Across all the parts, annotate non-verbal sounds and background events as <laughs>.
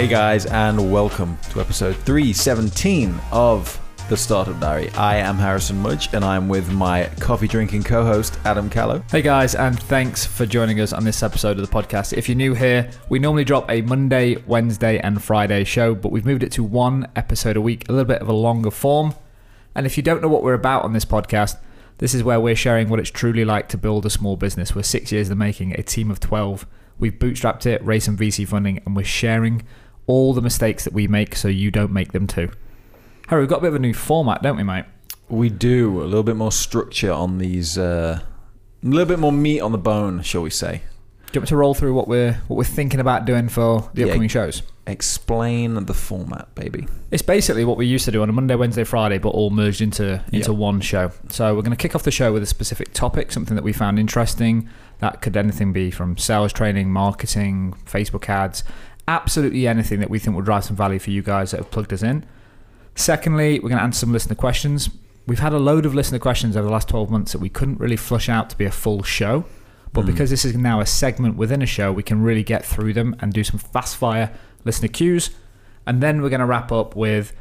Hey guys, and welcome to episode 317 of the Startup Diary. I am Harrison Mudge, and I'm with my coffee drinking co host, Adam Callow. Hey guys, and thanks for joining us on this episode of the podcast. If you're new here, we normally drop a Monday, Wednesday, and Friday show, but we've moved it to one episode a week, a little bit of a longer form. And if you don't know what we're about on this podcast, this is where we're sharing what it's truly like to build a small business. We're six years in the making, a team of 12. We've bootstrapped it, raised some VC funding, and we're sharing all the mistakes that we make so you don't make them too. Harry, we've got a bit of a new format, don't we, mate? We do a little bit more structure on these, uh, a little bit more meat on the bone, shall we say. Do you want me to roll through what we're what we're thinking about doing for the Yeah. upcoming shows? Explain the format, baby. It's basically what we used to do on a Monday, Wednesday, Friday, but all merged into into Yeah. one show. So we're going to kick off the show with a specific topic, something that we found interesting. That could anything be from sales training, marketing, Facebook ads, absolutely anything that we think will drive some value for you guys that have plugged us in. Secondly, we're going to answer some listener questions. We've had a load of listener questions over the last 12 months that we couldn't really flush out to be a full show. But Mm. because this is now a segment within a show, we can really get through them and do some fast fire listener cues. And then we're going to wrap up with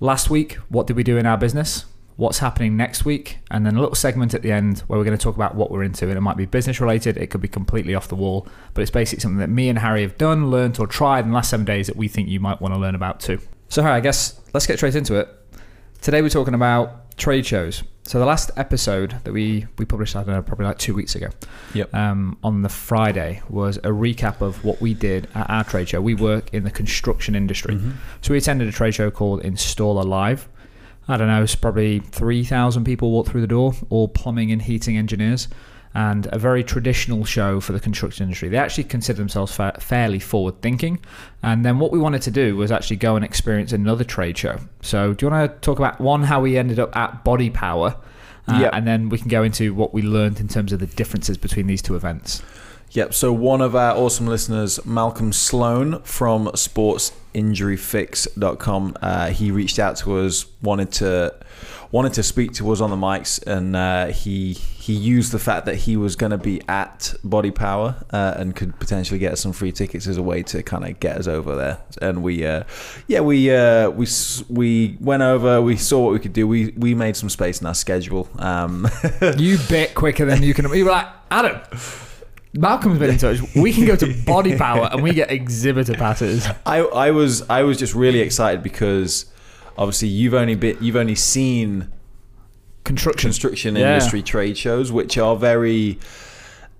last week, what did we do in our business? What's happening next week? And then a little segment at the end where we're going to talk about what we're into. And it might be business related, it could be completely off the wall, but it's basically something that me and Harry have done, learned, or tried in the last seven days that we think you might want to learn about too. So, Harry, I guess let's get straight into it. Today we're talking about trade shows. So the last episode that we we published, I don't know, probably like two weeks ago, Yep. um, on the Friday was a recap of what we did at our trade show. We work in the construction industry, Mhm. so we attended a trade show called Installer Live. I don't know, it's probably three thousand people walked through the door, all plumbing and heating engineers, and a very traditional show for the construction industry. They actually consider themselves fa- fairly forward thinking. And then what we wanted to do was actually go and experience another trade show. So do you want to talk about one how we ended up at Body Power? Uh, Yeah. And then we can go into what we learned in terms of the differences between these two events. Yep. So one of our awesome listeners, Malcolm Sloan from SportsInjuryFix.com, uh, he reached out to us, wanted to wanted to speak to us on the mics, and uh, he he used the fact that he was going to be at Body Power uh, and could potentially get us some free tickets as a way to kind of get us over there. And we, uh, yeah, we uh, we we went over, we saw what we could do. We we made some space in our schedule. Um, <laughs> you bit quicker than you can. You were like, Adam, Malcolm's been in touch. We can go to <laughs> Body Power and we get exhibitor passes. I, I was I was just really excited because obviously you've only been you've only seen Construction. construction Yeah. industry trade shows which are very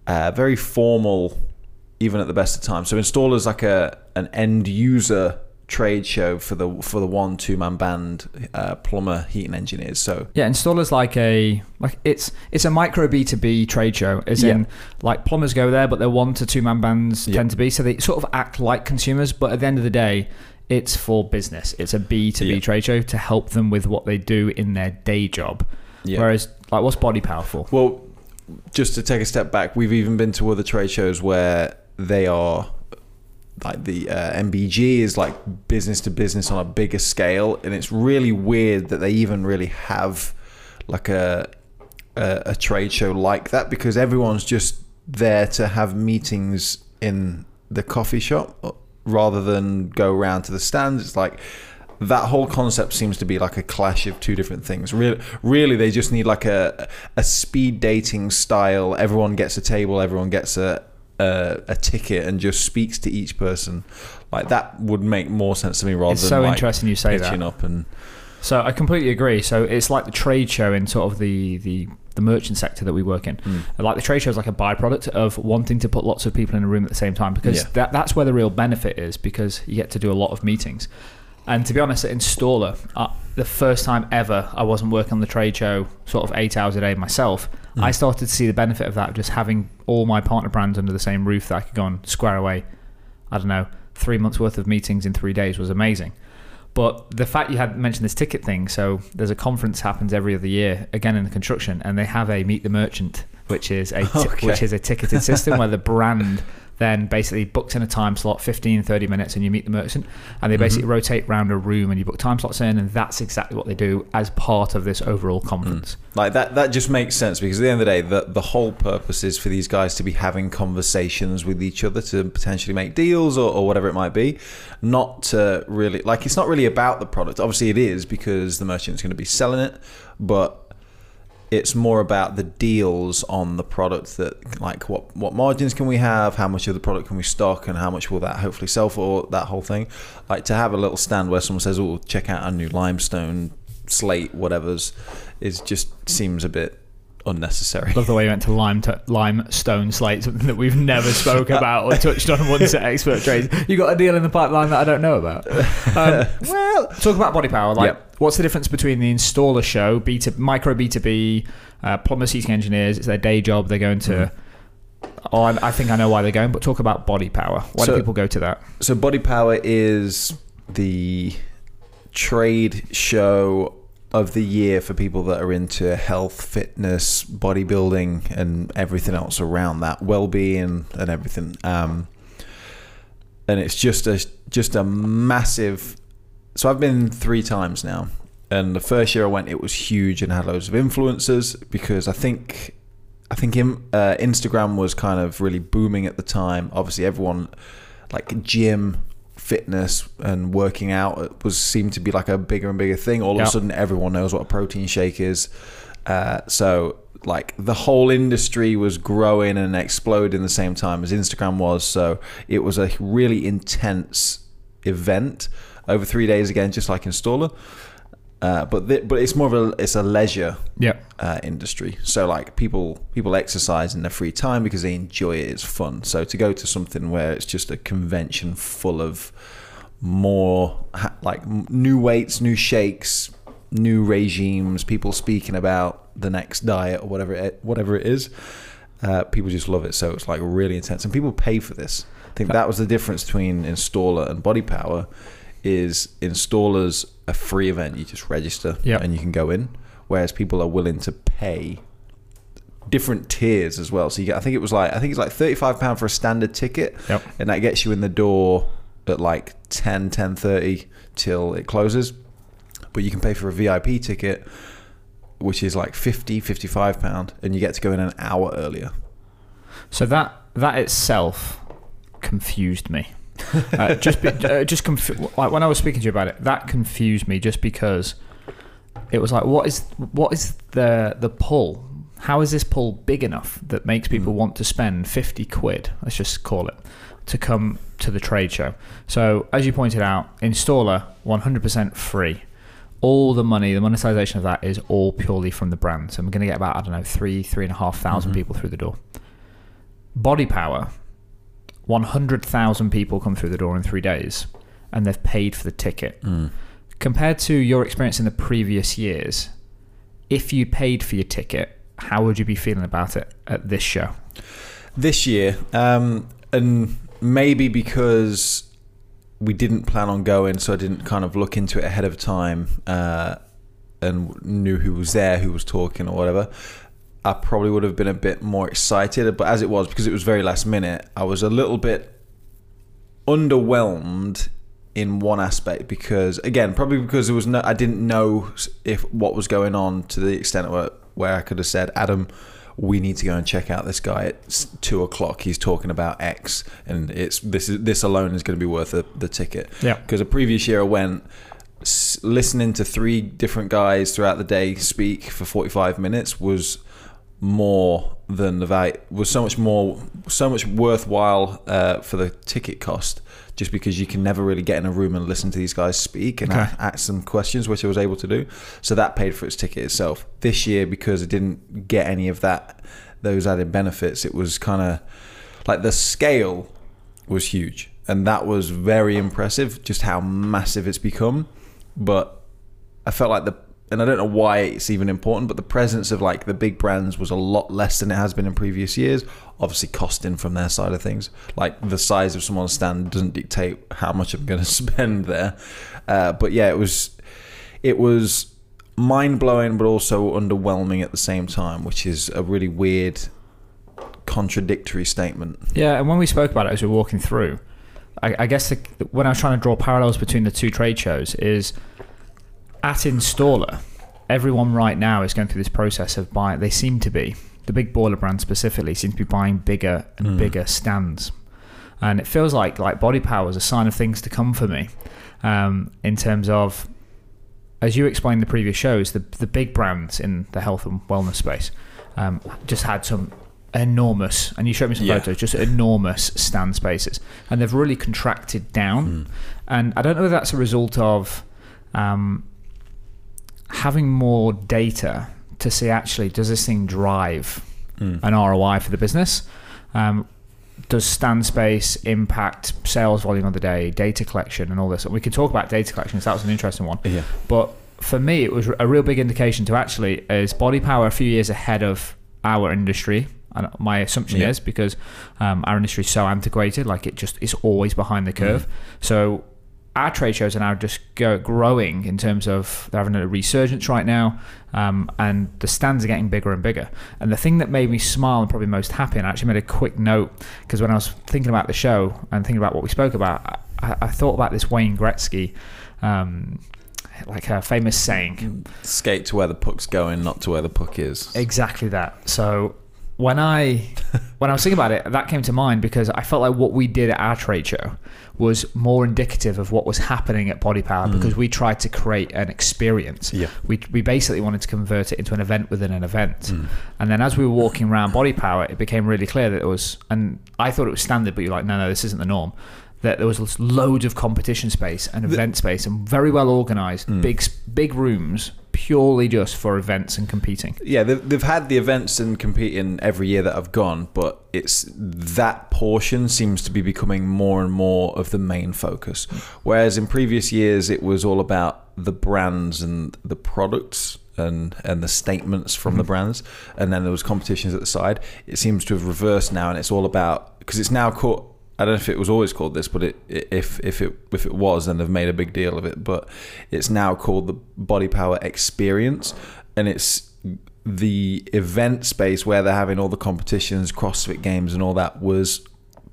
uh, very formal even at the best of times. So installers like a an end user trade show for the for the one two man band uh, plumber heating engineers. So Yeah, installers like a like it's it's a micro B two B trade show, as Yeah. in like plumbers go there, but they're one to two man bands Yeah. tend to be, so they sort of act like consumers, but at the end of the day, it's for business. It's a B two B trade show to help them with what they do in their day job. yeah. Whereas like what's Body Powerful? Well, just to take a step back, we've even been to other trade shows where they are like the uh, MBG is like business to business on a bigger scale, and it's really weird that they even really have like a a, a trade show like that because everyone's just there to have meetings in the coffee shop uh, rather than go around to the stands. It's like that whole concept seems to be like a clash of two different things. Really, really, they just need like a a speed dating style. Everyone gets a table, everyone gets a a, a ticket, and just speaks to each person. Like that would make more sense to me rather It's than so like interesting you say that. up and So I completely agree. So it's like the trade show in sort of the the, the merchant sector that we work in. Mm. Like the trade show is like a byproduct of wanting to put lots of people in a room at the same time because Yeah. that, that's where the real benefit is because you get to do a lot of meetings. And to be honest, at Installer, uh, the first time ever I wasn't working on the trade show sort of eight hours a day myself, Mm. I started to see the benefit of that, of just having all my partner brands under the same roof that I could go and square away. I don't know, three months worth of meetings in three days was amazing. But the fact you had mentioned this ticket thing, so there's a conference happens every other year, again in the construction, and they have a meet the merchant, which is a <laughs> Okay. which is a ticketed system where the brand then basically booked in a time slot 15 30 minutes and you meet the merchant and they Mm-hmm. basically rotate around a room and you book time slots in and that's exactly what they do as part of this overall conference Like that, that just makes sense because at the end of the day, the, the whole purpose is for these guys to be having conversations with each other to potentially make deals or, or whatever it might be. Not to really, like, it's not really about the product. Obviously, it is because the merchant's going to be selling it, but it's more about the deals on the product that, like, what, what margins can we have, how much of the product can we stock, and how much will that hopefully sell for, that whole thing. Like, to have a little stand where someone says, oh, check out our new limestone slate, whatever's, is just seems a bit unnecessary. love the way you went to lime t- limestone slate something that we've never spoke about or touched on once at expert trades. You got a deal in the pipeline that i don't know about. Um, <laughs> well talk about body power like Yep. what's the difference between the installer show b2 micro b2b uh, plumbers heating engineers it's their day job they're going to oh I, I think i know why they're going but talk about body power. Why do people go to that? So Body Power is the trade show of the year for people that are into health, fitness, bodybuilding, and everything else around that, well-being and everything. Um, and it's just a just a massive. So I've been three times now, and the first year I went, it was huge and had loads of influencers because I think I think uh, Instagram was kind of really booming at the time. Obviously, everyone like gym, fitness, and working out was seemed to be like a bigger and bigger thing. All of a sudden, everyone knows what a protein shake is. Uh, so like the whole industry was growing and exploding the same time as Instagram was. So it was a really intense event over three days again, just like Installer. Uh, but th- but it's more of a it's a leisure yeah uh, industry. So like people people exercise in their free time because they enjoy it. It's fun. So to go to something where it's just a convention full of more ha- like new weights, new shakes, new regimes, people speaking about the next diet or whatever it, whatever it is. Uh, people just love it. So it's like really intense, and people pay for this. I think that was the difference between installer and body power. Is installers a free event? You just register Yeah. and you can go in, whereas people are willing to pay different tiers as well. So you get, I think it was like I think it's like thirty five pound for a standard ticket, Yep. and that gets you in the door at like 10, 10.30 till it closes. But you can pay for a VIP ticket, which is like 50, 55 pound, and you get to go in an hour earlier. So that that itself confused me. <laughs> uh, just be, uh, just conf- like when I was speaking to you about it, that confused me just because it was like, what is what is the the pull? How is this pull big enough that makes people want to spend fifty quid? Let's just call it to come to the trade show. So as you pointed out, installer one hundred percent free. All the money, the monetization of that is all purely from the brand. So I'm going to get about I don't know three three and a half thousand people through the door. Body Power, 100,000 people come through the door in three days and they've paid for the ticket. Compared to your experience in the previous years, if you paid for your ticket, how would you be feeling about it at this show? this year, um, and maybe because we didn't plan on going, so I didn't kind of look into it ahead of time uh, and knew who was there, who was talking, or whatever. I probably would have been a bit more excited, but as it was, because it was very last minute, I was a little bit underwhelmed in one aspect because again probably because there was no I didn't know if what was going on to the extent where where I could have said Adam we need to go and check out this guy at two o'clock he's talking about X and it's this is this alone is going to be worth the, the ticket Yeah. because the previous year I went s- listening to three different guys throughout the day speak for 45 minutes was more than the value was so much more so much worthwhile uh, for the ticket cost just because you can never really get in a room and listen to these guys speak and Okay. ask some questions which I was able to do. So that paid for its ticket itself. This year because I didn't get any of that those added benefits it was kind of like the scale was huge. And that was very impressive just how massive it's become. But I felt like the and I don't know why it's even important, but the presence of like the big brands was a lot less than it has been in previous years. Obviously, costing from their side of things, like the size of someone's stand doesn't dictate how much I'm going <laughs> to spend there. Uh, but yeah, it was it was mind blowing, but also underwhelming at the same time, which is a really weird contradictory statement. Yeah, and when we spoke about it as we were walking through, I, I guess the, when I was trying to draw parallels between the two trade shows is at installer, everyone right now is going through this process of buying. They seem to be the big boiler brand specifically seem to be buying bigger and Mm. bigger stands, and it feels like like body power is a sign of things to come for me, um, in terms of. As you explained in the previous shows, the the big brands in the health and wellness space um, just had some enormous, and you showed me some Yeah. photos, just enormous stand spaces, and they've really contracted down. Mm. And I don't know if that's a result of um, having more data to see actually does this thing drive Mm. an ROI for the business? Um, does stand space impact sales volume of the day, data collection, and all this? And we could talk about data collection. 'cause that was an interesting one. Yeah. But for me, it was a real big indication to actually is body power a few years ahead of our industry. And my assumption Yeah. is because um, our industry is so antiquated, like it just is always behind the curve. So our trade shows are now just go, growing in terms of they're having a resurgence right now, um, and the stands are getting bigger and bigger. And the thing that made me smile and probably most happy, and I actually made a quick note because when I was thinking about the show and thinking about what we spoke about, I, I thought about this Wayne Gretzky. Um, like a famous saying, Skate to where the puck's going, not to where the puck is. Exactly that. So when I when I was thinking about it, that came to mind because I felt like what we did at our trade show was more indicative of what was happening at Body Power because mm. we tried to create an experience. Yeah. We, we basically wanted to convert it into an event within an event. Mm. And then as we were walking around Body Power, it became really clear that it was, and I thought it was standard, but you're like, no, no, this isn't the norm. That there was loads of competition space and event space and very well organized, mm. big big rooms purely just for events and competing. Yeah, they've, they've had the events and competing every year that I've gone, but it's that portion seems to be becoming more and more of the main focus. Whereas in previous years, it was all about the brands and the products and and the statements from the mm-hmm. brands, and then there was competitions at the side. It seems to have reversed now, and it's all about because it's now called. I don't know if it was always called this, but it, if if it if it was, then they've made a big deal of it. But it's now called the Body Power Experience, and it's the event space where they're having all the competitions, CrossFit games, and all that was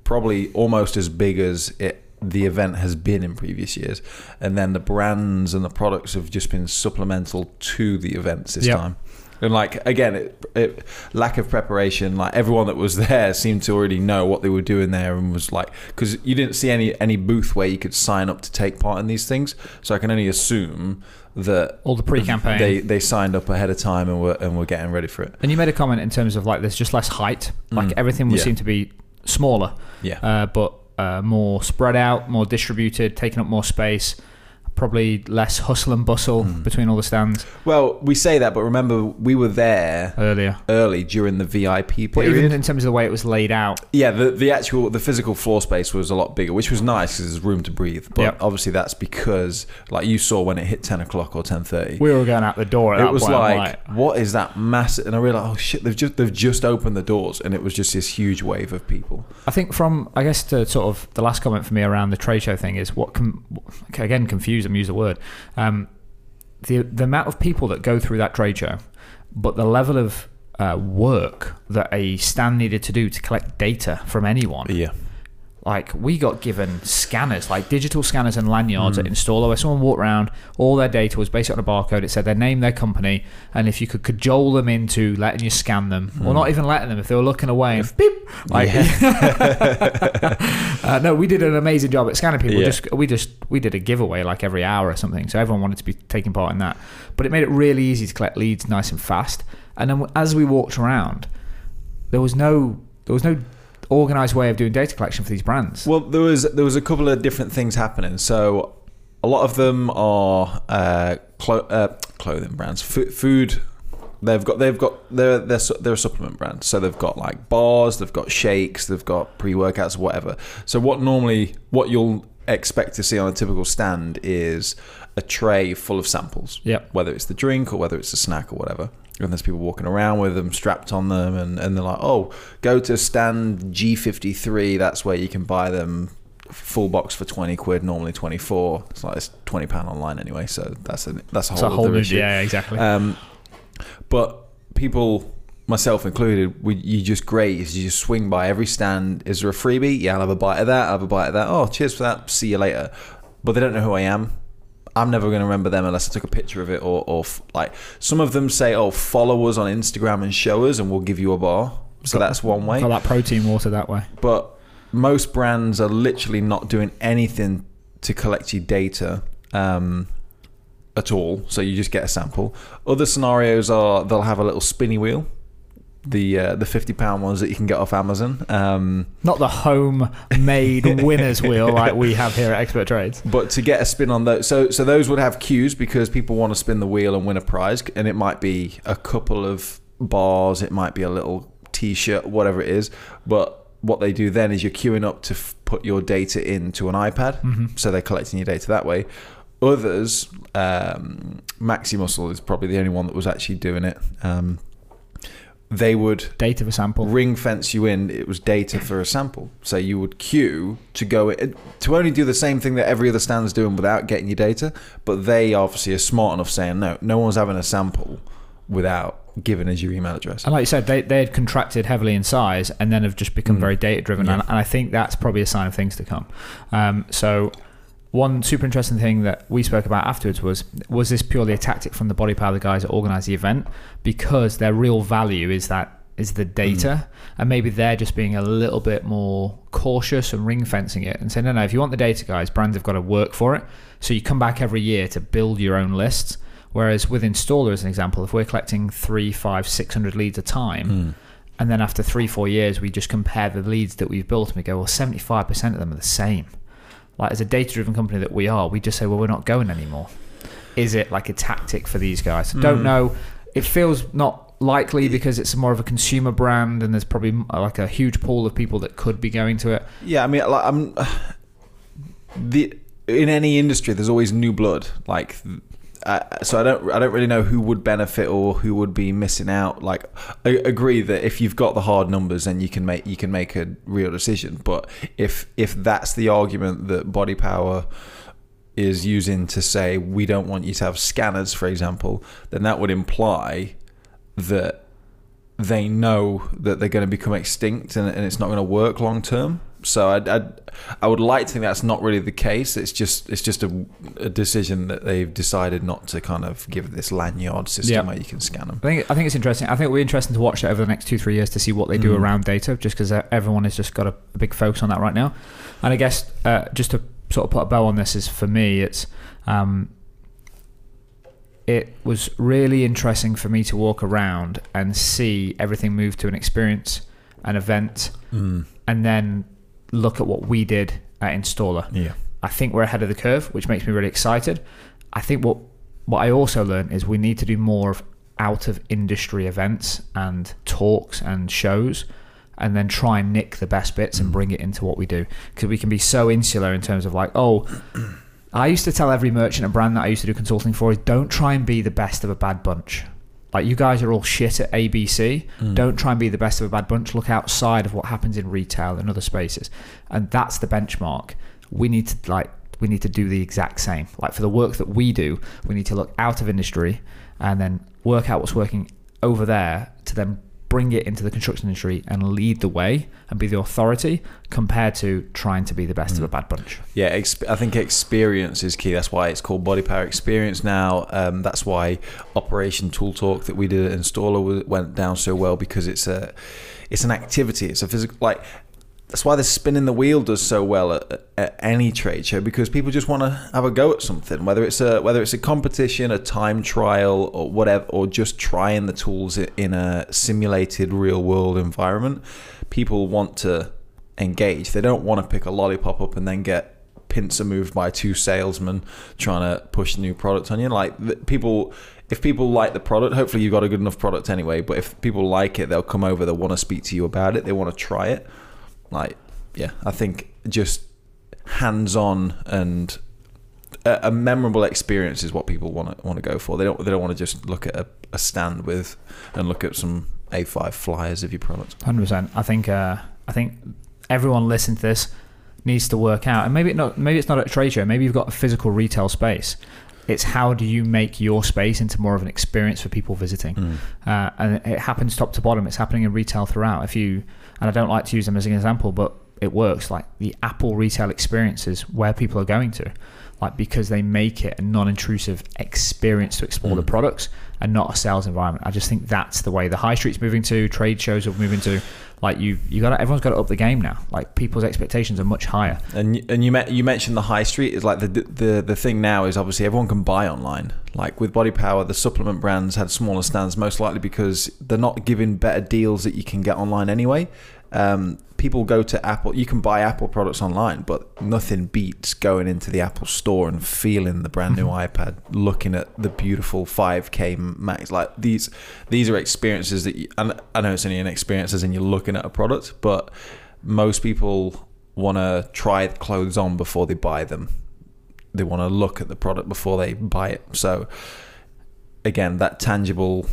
probably almost as big as it the event has been in previous years. And then the brands and the products have just been supplemental to the events this Yep. time. And like again, it, it lack of preparation. Like everyone that was <laughs> there seemed to already know what they were doing there, and was like, because you didn't see any any booth where you could sign up to take part in these things. So I can only assume that All the pre-campaign. they they signed up ahead of time and were and were getting ready for it. And you made a comment in terms of like there's just less height. Like Mm. everything would Yeah. seem to be smaller, Yeah. uh, but uh, more spread out, more distributed, taking up more space. Probably less hustle and bustle Mm. between all the stands Well, we say that, but remember we were there earlier. early during the VIP But even in terms of the way it was laid out, yeah, the the actual the physical floor space was a lot bigger, which was nice because there's room to breathe. But Yep. obviously that's because, like you saw when it hit ten o'clock or ten thirty, we were going out the door. At it was. I'm like, what is that massive? And I realized, oh shit, they've just they've just opened the doors, and it was just this huge wave of people. I think from I guess to sort of the last comment for me around the trade show thing is what com- again confused use the word um, the the amount of people that go through that trade show, but the level of uh, work that a stand needed to do to collect data from anyone. Yeah, Like we got given scanners, like digital scanners and lanyards Mm. at installer, where someone walked around. All their data was based on a barcode. It said their name, their company, and if you could cajole them into letting you scan them, or not even letting them, if they were looking away and beep, like. <laughs> uh, no, we did an amazing job at scanning people. Yeah. Just we just we did a giveaway like every hour or something, so everyone wanted to be taking part in that. But it made it really easy to collect leads nice and fast. And then as we walked around, there was no there was no organized way of doing data collection for these brands. Well, there was there was a couple of different things happening. So a lot of them are uh, clo- uh, clothing brands, F- food. They've got they've got they're they're they're a supplement brand. So they've got like bars, they've got shakes, they've got pre workouts, whatever. So what normally what you'll expect to see on a typical stand is a tray full of samples. Yep. Whether it's the drink or whether it's a snack or whatever. And there's people walking around with them strapped on them, and, and they're like, oh, go to stand G53. That's where you can buy them full box for 20 quid, normally 24. It's like it's 20 pound online anyway, so that's a, that's a It's whole, a whole new, issue. yeah, exactly. Um, but people myself included, we, you just graze. You just swing by every stand. Is there a freebie? Yeah, I'll have a bite of that. I'll have a bite of that. Oh, cheers for that. See you later. But they don't know who I am. I'm never going to remember them unless I took a picture of it or, or f- like some of them say, oh, follow us on Instagram and show us, and we'll give you a bar. So Got- that's one way. Got that protein water that way. But most brands are literally not doing anything to collect your data um, at all. So you just get a sample. Other scenarios are they'll have a little spinny wheel, the uh, the fifty pound ones that you can get off Amazon. Um, Not the homemade <laughs> winners wheel like we have here at Expert Trades. but to get a spin on those, so so those would have cues because people want to spin the wheel and win a prize, and it might be a couple of bars, it might be a little T-shirt, whatever it is. But what they do then is you're queuing up to f- put your data into an iPad, Mm-hmm. so they're collecting your data that way. Others, um, Maximuscle is probably the only one that was actually doing it. Um, they would Data for a sample. ring fence you in it was data for a sample so you would queue to go to only do the same thing that every other stand's doing without getting your data but they obviously are smart enough saying no no one's having a sample without giving us your email address And like you said, they, they had contracted heavily in size and then have just become Mm. very data driven. Yeah. And, and I think that's probably a sign of things to come. Um, so, one super interesting thing that we spoke about afterwards was was this purely a tactic from the body power, the guys that organise the event, because their real value is that is the data, and maybe they're just being a little bit more cautious and ring fencing it and saying, no, no, if you want the data, guys, brands have got to work for it. So you come back every year to build your own lists. Whereas with installer, as an example, if we're collecting three, five, six hundred leads a time, Mm. and then after three, four years, we just compare the leads that we've built and we go, well, 75% of them are the same. Like, as a data driven company that we are, we just say, well, we're not going anymore. Is it like a tactic for these guys? Don't Mm. know. It feels not likely because it's more of a consumer brand and there's probably like a huge pool of people that could be going to it. yeah i mean like i'm <sighs> the in any industry there's always new blood like uh, so I don't I don't really know who would benefit or who would be missing out. Like I agree that if you've got the hard numbers, then you can make you can make a real decision. But if if that's the argument that Body Power is using to say we don't want you to have scanners, for example, then that would imply that they know that they're going to become extinct and, and it's not going to work long term. So I, I, I would like to think that's not really the case. It's just it's just a, a decision that they've decided not to kind of give this lanyard system Yeah. where you can scan them. I think I think it's interesting. I think it'll be interesting to watch it over the next two three years to see what they do Mm. around data, just because everyone has just got a, a big focus on that right now. And I guess uh, just to sort of put a bow on this is for me, it's um, it was really interesting for me to walk around and see everything move to an experience, an event, Mm. and then look at what we did at Installer. Yeah. I think we're ahead of the curve, which makes me really excited. I think what what I also learned is we need to do more of out of industry events and talks and shows, and then try and nick the best bits and mm. bring it into what we do because we can be so insular in terms of like, oh. I used to tell every merchant and brand that I used to do consulting for is don't try and be the best of a bad bunch. Like you guys are all shit at ABC. Mm. Don't try and be the best of a bad bunch. Look outside of what happens in retail and other spaces, and that's the benchmark. We need to like we need to do the exact same. Like for the work that we do, we need to look out of industry and then work out what's working over there to then bring it into the construction industry and lead the way and be the authority compared to trying to be the best of a bad bunch. Yeah, exp- I think experience is key. That's why it's called Body Power Experience now. Um, that's why Operation Tool Talk that we did at Installer went down so well because it's a it's an activity. It's a physical like. That's why the spinning the wheel does so well at, at any trade show because people just want to have a go at something, whether it's a whether it's a competition, a time trial, or whatever, or just trying the tools in a simulated real world environment. People want to engage. They don't want to pick a lollipop up and then get pincer moved by two salesmen trying to push new product on you. Like people, if people like the product, hopefully you've got a good enough product anyway. But if people like it, they'll come over. They want to speak to you about it. They want to try it. Like, yeah, I think just hands-on and a, a memorable experience is what people want to want to go for. They don't they don't want to just look at a, a stand with and look at some A5 flyers of your product. Hundred percent. I think. Uh, I think everyone listening to this needs to work out, and maybe it not. Maybe it's not at a trade show. Maybe you've got a physical retail space. It's how do you make your space into more of an experience for people visiting, Mm. uh, and it happens top to bottom. It's happening in retail throughout. If you and I don't like to use them as an example, but it works. Like the Apple retail experiences where people are going to, like because they make it a non-intrusive experience to explore the Mm. products and not a sales environment. I just think that's the way the high street's moving to. Trade shows are moving to. Like you, you got everyone's got to up the game now. Like people's expectations are much higher. And and you met, you mentioned the high street is like the the the thing now is obviously everyone can buy online. Like with Body Power, the supplement brands had smaller stands most likely because they're not giving better deals that you can get online anyway. Um, people go to Apple. You can buy Apple products online, but nothing beats going into the Apple store and feeling the brand new iPad, looking at the beautiful 5K Macs. Like these, these are experiences that you, and I know it's only an experience as in you're looking at a product, but most people want to try the clothes on before they buy them. They want to look at the product before they buy it. So again, that tangible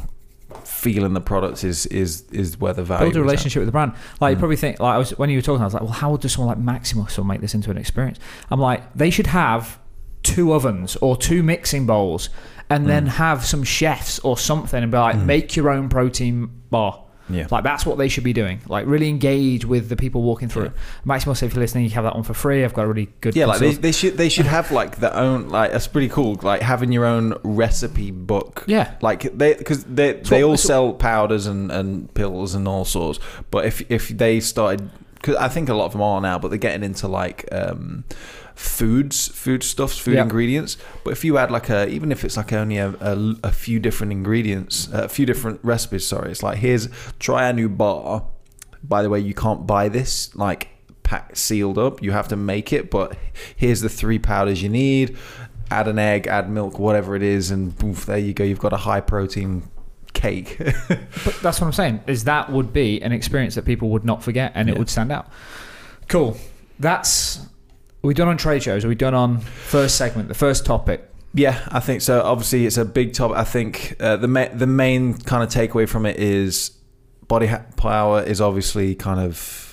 feeling the products is is is where the value build a relationship with the brand. Like you Mm. probably think like I was when you were talking, I was like, well, how would just someone like Maximuscle make this into an experience? I'm like, they should have two ovens or two mixing bowls, and then Mm. have some chefs or something, and be like, Mm. make your own protein bar. Yeah. Like that's what they should be doing. Like really engage with the people walking through. Yeah. Maximuscle, if you're listening, you have that one for free. I've got a really good. Yeah, like they, they should they should have like their own like that's pretty cool. Like having your own recipe book. yeah. Like they because they they what- all sell powders and, and pills and all sorts. But if if they started, because I think a lot of them are now, but they're getting into like um, foods, food stuffs, food Yeah. ingredients. But if you add like a even if it's like only a, a, a few different ingredients, a few different recipes. Sorry, it's like here's try a new bar. By the way, you can't buy this like packed sealed up. You have to make it. But here's the three powders you need. Add an egg, add milk, whatever it is, and boof, there you go. You've got a high protein cake. <laughs> But that's what I'm saying. Is that would be an experience that people would not forget, and it would stand out. Cool. That's we done on trade shows. Are we done on first segment, the first topic? Yeah, I think so. Obviously, it's a big topic. I think uh, the ma- the main kind of takeaway from it is body ha- power is obviously kind of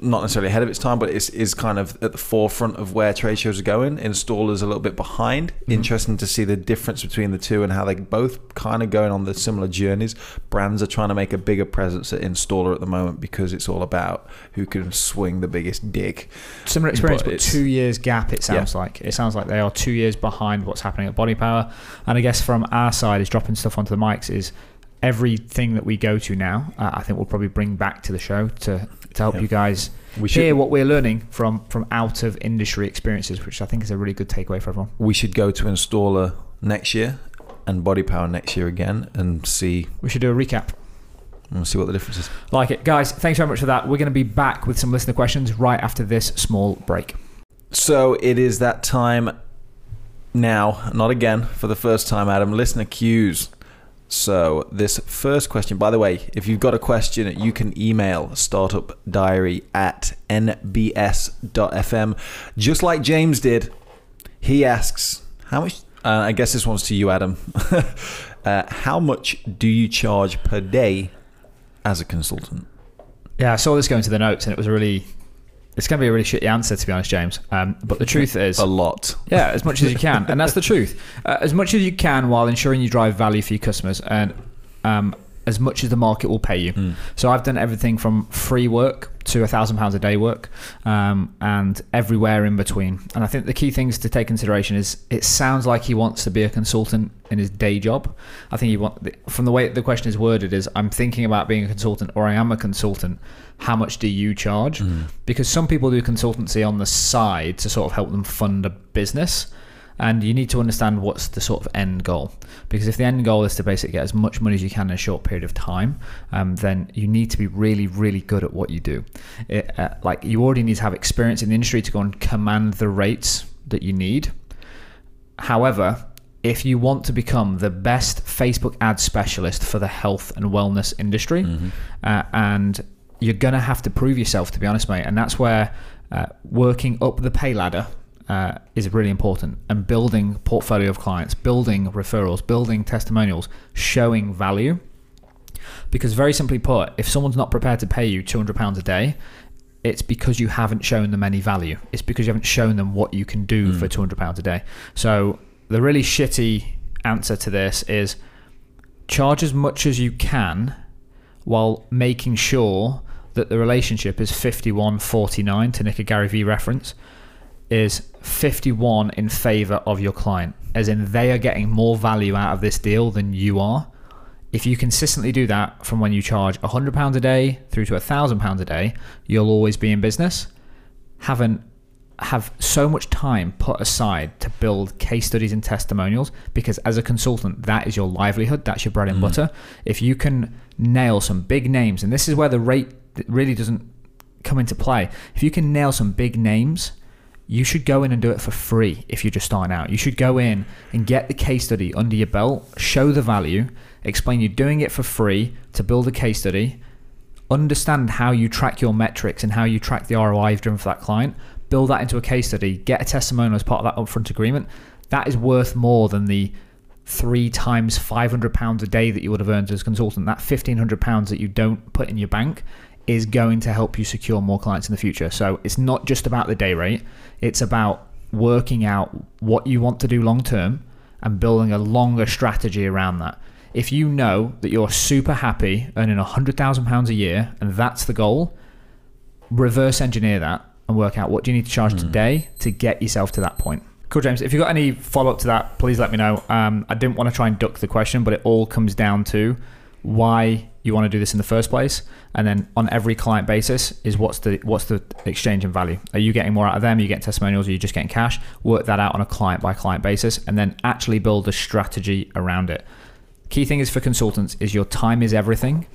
not necessarily ahead of its time, but it's is kind of at the forefront of where trade shows are going. Installers a little bit behind. Mhm. Interesting to see the difference between the two and how they both kind of going on the similar journeys. Brands are trying to make a bigger presence at installer at the moment because it's all about who can swing the biggest dick. Similar experience, But but, two years gap. It sounds like it sounds like they are two years behind what's happening at Body Power. And I guess from our side, is dropping stuff onto the mics is everything that we go to now. Uh, I think we'll probably bring back to the show to to help Yeah. you guys We should hear what we're learning from from out of industry experiences, which I think is a really good takeaway for everyone. we should go to installer next year and body power next year again and see We should do a recap. and see what the difference is. Like it, guys. Thanks very much for that. We're going to be back with some listener questions right after this small break. So it is that time now, not again for the first time, Adam. Listener cues. So this first question, by the way, if you've got a question, you can email startupdiary at nbs.fm, just like James did. He asks, how much? Uh, I guess this one's to you, Adam. <laughs> uh, how much do you charge per day as a consultant? Yeah, I saw this go into the notes, and it was a really. It's going to be a really shitty answer, to be honest, James. Um, but the truth is, A lot. yeah, as much as you can, and that's the truth. Uh, as much as you can, while ensuring you drive value for your customers, and um, as much as the market will pay you. Mm. So I've done everything from free work to a thousand pounds a day work, um, and everywhere in between. And I think the key things to take consideration is it sounds like he wants to be a consultant in his day job. I think he want from the way the question is worded is I'm thinking about being a consultant or I am a consultant. How much do you charge? Mm. Because some people do consultancy on the side to sort of help them fund a business. And you need to understand what's the sort of end goal. Because if the end goal is to basically get as much money as you can in a short period of time, um, then you need to be really, really good at what you do. It, uh, like you already need to have experience in the industry to go and command the rates that you need. However, if you want to become the best Facebook ad specialist for the health and wellness industry, Mhm. uh, and you're going to have to prove yourself, to be honest, mate. And that's where uh, working up the pay ladder uh, is really important and building portfolio of clients, building referrals, building testimonials, showing value. Because, very simply put, if someone's not prepared to pay you £200 a day, it's because you haven't shown them any value. It's because you haven't shown them what you can do Mm. for £200 a day. So, the really shitty answer to this is charge as much as you can while making sure that the relationship is 51-49 to nick a Gary Vee reference is 51 in favor of your client. As in they are getting more value out of this deal than you are. If you consistently do that from when you charge £100 a day through to £1,000 a day, you'll always be in business. Haven't have so much time put aside to build case studies and testimonials because as a consultant that is your livelihood. That's your bread and mm. butter. If you can nail some big names and this is where the rate really doesn't come into play. If you can nail some big names you should go in and do it for free if you're just starting out you should go in and get the case study under your belt show the value explain you're doing it for free to build a case study understand how you track your metrics and how you track the ROI you've driven for that client, build that into a case study, get a testimonial as part of that upfront agreement. That is worth more than the three times £500 a day that you would have earned as a consultant. That £1,500 that you don't put in your bank is going to help you secure more clients in the future. So it's not just about the day rate, it's about working out what you want to do long term and building a longer strategy around that if you know that you're super happy earning £100,000 a year and that's the goal, reverse engineer that and work out what do you need to charge today to get yourself to that point. Cool, James. If you've got any follow up to that, please let me know. Um, I didn't want to try and duck the question, but it all comes down to why you want to do this in the first place, and then on every client basis is what's the what's the exchange in value? Are you getting more out of them? Are you getting testimonials? Are you just getting cash? Work that out on a client by client basis, and then actually build a strategy around it. Key thing is for consultants is your time is everything.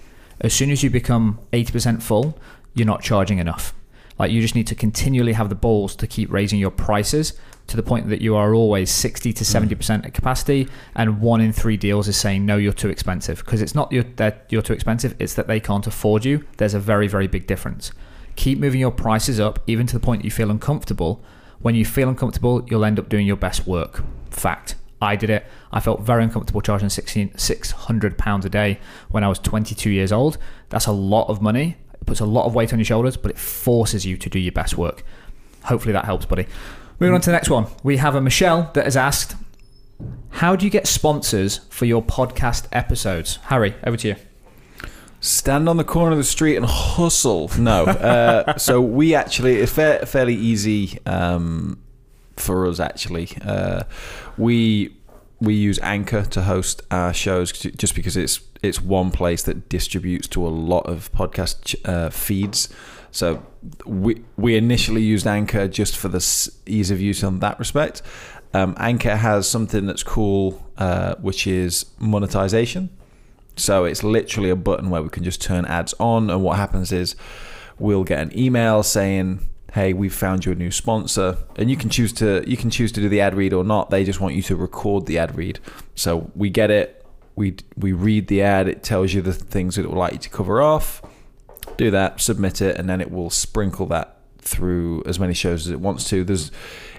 As soon as you become 80% full, you're not charging enough. Like you just need to continually have the balls to keep raising your prices to the point that you are always 60 to mm. 70% at capacity and one in 3 deals is saying no you're too expensive because it's not you're, that you're too expensive it's that they can't afford you there's a very very big difference keep moving your prices up even to the point you feel uncomfortable when you feel uncomfortable you'll end up doing your best work fact I did it. I felt very uncomfortable charging 16, 600 pounds a day when I was 22 years old. That's a lot of money. Puts a lot of weight on your shoulders, but it forces you to do your best work. Hopefully that helps, buddy. Moving on to the next one. We have a Michelle that has asked, how do you get sponsors for your podcast episodes? Harry, over to you. Stand on the corner of the street and hustle. No. Uh, <laughs> so we actually, it's fa- fairly easy um, for us, actually. Uh, we we use Anchor to host our shows just because it's it's one place that distributes to a lot of podcast uh, feeds. So we we initially used Anchor just for the ease of use on that respect. Um, Anchor has something that's cool, uh, which is monetization. So it's literally a button where we can just turn ads on, and what happens is we'll get an email saying hey we've found you a new sponsor and you can choose to you can choose to do the ad read or not they just want you to record the ad read so we get it we we read the ad it tells you the things that it would like you to cover off do that submit it and then it will sprinkle that through as many shows as it wants to. There's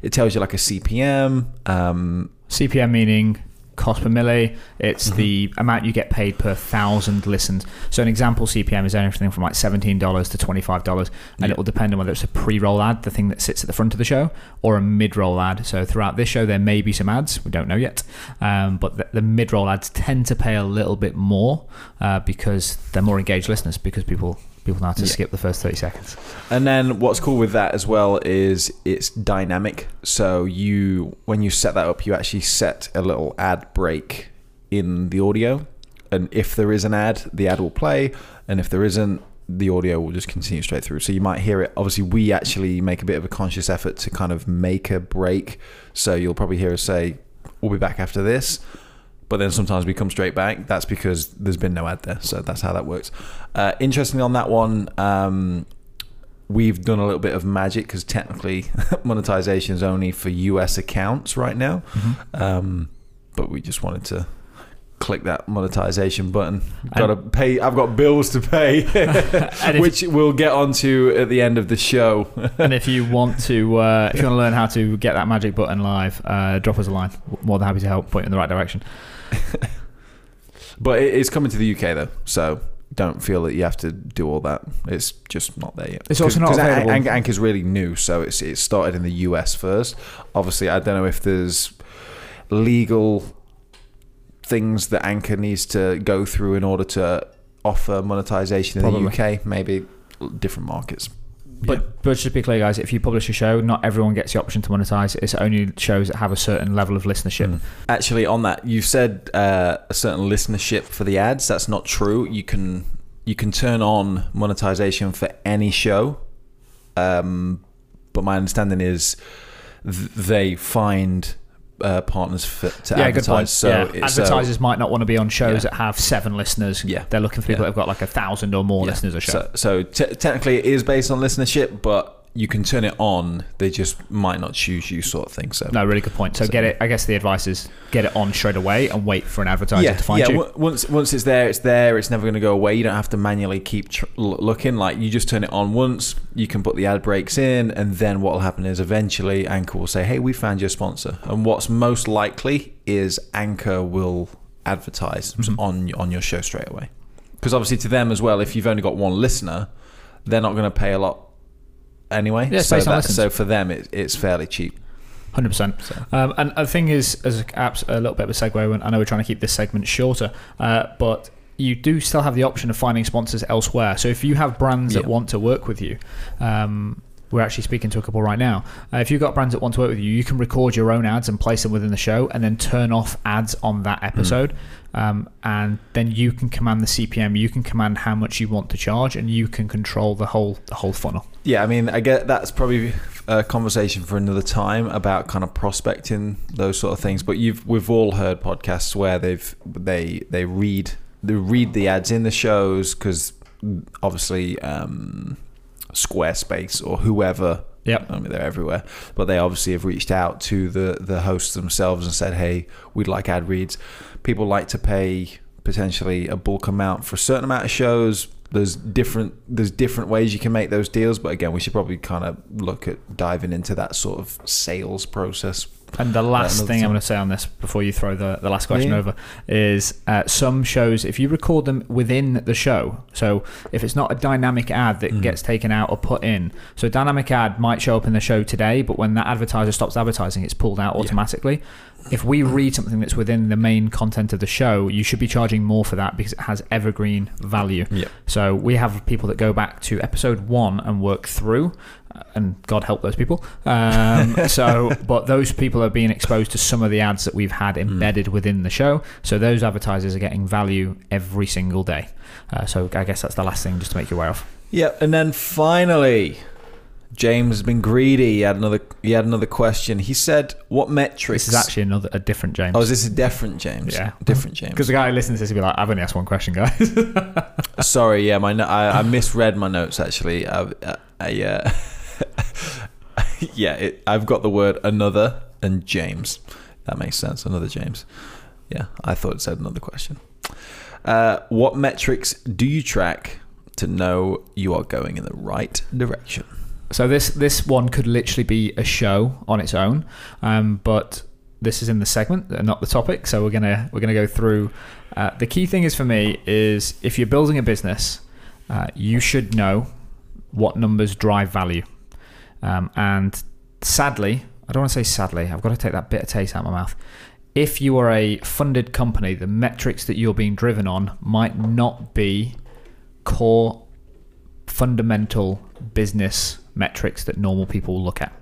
it tells you like a cpm um, cpm meaning cost per mille. It's mm-hmm. the amount you get paid per thousand listens. So an example CPM is anything from like seventeen dollars to twenty five dollars, and yeah. it will depend on whether it's a pre roll ad, the thing that sits at the front of the show, or a mid roll ad. So throughout this show, there may be some ads. We don't know yet, um, but the, the mid roll ads tend to pay a little bit more uh, because they're more engaged listeners because people people know how to yeah. skip the first 30 seconds. And then what's cool with that as well is it's dynamic. So you when you set that up, you actually set a little ad break in the audio. And if there is an ad, the ad will play, and if there isn't, the audio will just continue straight through. So you might hear it. Obviously, we actually make a bit of a conscious effort to kind of make a break. So you'll probably hear us say, "We'll be back after this." But then sometimes we come straight back. That's because there's been no ad there, so that's how that works. Uh, interestingly, on that one, um, we've done a little bit of magic because technically <laughs> monetization is only for US accounts right now, mm-hmm. um, but we just wanted to click that monetization button. Got to pay. I've got bills to pay, <laughs> <laughs> which we'll get onto at the end of the show. and if you want to, uh, if you want to learn how to get that magic button live, uh, drop us a line. More than happy to help point you in the right direction. <laughs> but it's coming to the UK though, so don't feel that you have to do all that. It's just not there yet. It's also not available. An- Anchor's really new, so it's it started in the US first. Obviously, I don't know if there's legal things that Anchor needs to go through in order to offer monetization in Probably. the UK. Maybe different markets. But but just to be clear, guys, if you publish a show, not everyone gets the option to monetize. It's only shows that have a certain level of listenership. Mm. Actually, on that, you said uh, a certain listenership for the ads. That's not true. You can you can turn on monetization for any show, um, but my understanding is th- they find uh, partners for, to Yeah, advertise. So yeah. so- advertisers might not want to be on shows Yeah. that have seven listeners. Yeah. they're looking for people that have got like a thousand or more listeners a show. So, so te- technically, it is based on listenership, but you can turn it on. They just might not choose you, sort of thing. So no, really good point. So, So- get it. I guess the advice is get it on straight away and wait for an advertiser yeah, to find yeah. you. w- Once once it's there, it's there. It's never going to go away. You don't have to manually keep tr- looking. Like you just turn it on once. You can put the ad breaks in, and then what will happen is eventually Anchor will say, "Hey, we found your sponsor." And what's most likely is Anchor will advertise Mhm. on on your show straight away. Because obviously, to them as well, if you've only got one listener, they're not going to pay a lot anyway. Yeah, so that, so for them, it, it's fairly cheap. Hundred percent. Um, and the thing is, as a, perhaps a little bit of a segue, and I know we're trying to keep this segment shorter, uh, but you do still have the option of finding sponsors elsewhere. So if you have brands that want to work with you, um, we're actually speaking to a couple right now. Uh, if you've got brands that want to work with you, you can record your own ads and place them within the show, and then turn off ads on that episode. Um, and then you can command the CPM. You can command how much you want to charge, and you can control the whole the whole funnel. Yeah, I mean, I get that's probably a conversation for another time about kind of prospecting those sort of things. But you've we've all heard podcasts where they've they they read they read the ads in the shows because obviously um, Squarespace or whoever. Yep. I mean, they're everywhere, but they obviously have reached out to the the hosts themselves and said, "Hey, we'd like ad reads." People like to pay potentially a bulk amount for a certain amount of shows. There's different there's different ways you can make those deals, but again, we should probably kind of look at diving into that sort of sales process. And the last thing I'm going to say on this before you throw the, the last question Yeah. over is uh, some shows, if you record them within the show, so if it's not a dynamic ad that Mm. gets taken out or put in, so a dynamic ad might show up in the show today, but when that advertiser stops advertising, it's pulled out Yeah. If we read something that's within the main content of the show, you should be charging more for that because it has evergreen value. Yeah. So we have people that go back to episode one and work through, uh, and God help those people. Um, <laughs> so, but those people are being exposed to some of the ads that we've had embedded within the show. So those advertisers are getting value every single day. Uh, so I guess that's the last thing just to make you aware of. Yeah, and then finally, James has been greedy. He had another he had another question. He said, "What metrics?" This is actually another a different James. Oh, is this a different James? Yeah. different James. <laughs> because the guy who listens to this will be like, I've only asked one question, guys. <laughs> Sorry, yeah, my no- I, I misread my notes actually. I, I, I uh, <laughs> yeah, it, I've got the word another and James. That makes sense. Another James. Yeah, I thought it said another question. Uh, what metrics do you track to know you are going in the right direction? So this this one could literally be a show on its own, um, but this is in the segment, uh, not the topic. So we're gonna we're gonna go through. Uh, the key thing is for me is if you're building a business, uh, you should know what numbers drive value. Um, and sadly, I don't want to say sadly. I've got to take that bitter taste out of my mouth. If you are a funded company, the metrics that you're being driven on might not be core fundamental business metrics that normal people will look at.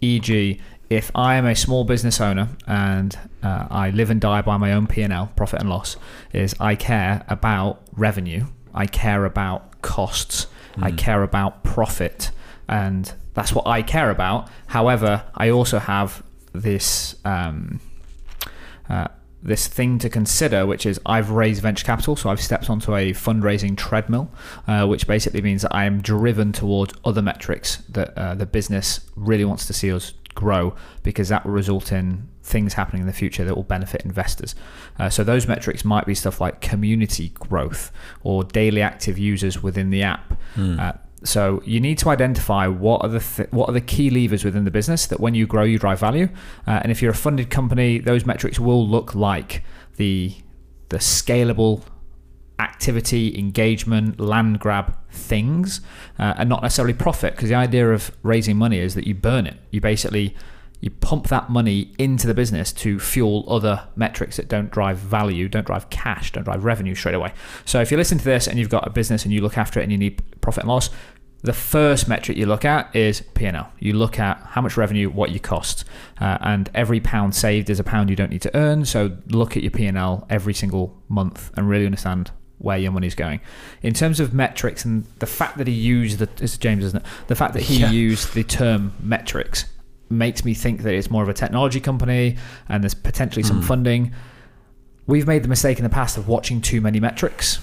E.g., if I am a small business owner and uh, I live and die by my own P&L, profit and loss, is I care about revenue, I care about costs, I care about profit, and that's what I care about. However, I also have this um, uh, this thing to consider, which is I've raised venture capital, so I've stepped onto a fundraising treadmill, uh, which basically means that I am driven towards other metrics that uh, the business really wants to see us grow because that will result in things happening in the future that will benefit investors. Uh, so those metrics might be stuff like community growth or daily active users within the app. Uh, so you need to identify what are the th- what are the key levers within the business that when you grow you drive value. Uh, and if you're a funded company, those metrics will look like the the scalable activity, engagement, land grab things, uh, and not necessarily profit. Because the idea of raising money is that you burn it. You basically you pump that money into the business to fuel other metrics that don't drive value, don't drive cash, don't drive revenue straight away. So if you listen to this and you've got a business and you look after it and you need profit and loss, the first metric you look at is P&L. You look at how much revenue, what you cost, uh, and every pound saved is a pound you don't need to earn. So look at your P&L every single month and really understand where your money's going. In terms of metrics and the fact that he used the it's James, isn't it? The fact that he Yeah. used the term metrics makes me think that it's more of a technology company and there's potentially some Mm. funding. We've made the mistake in the past of watching too many metrics,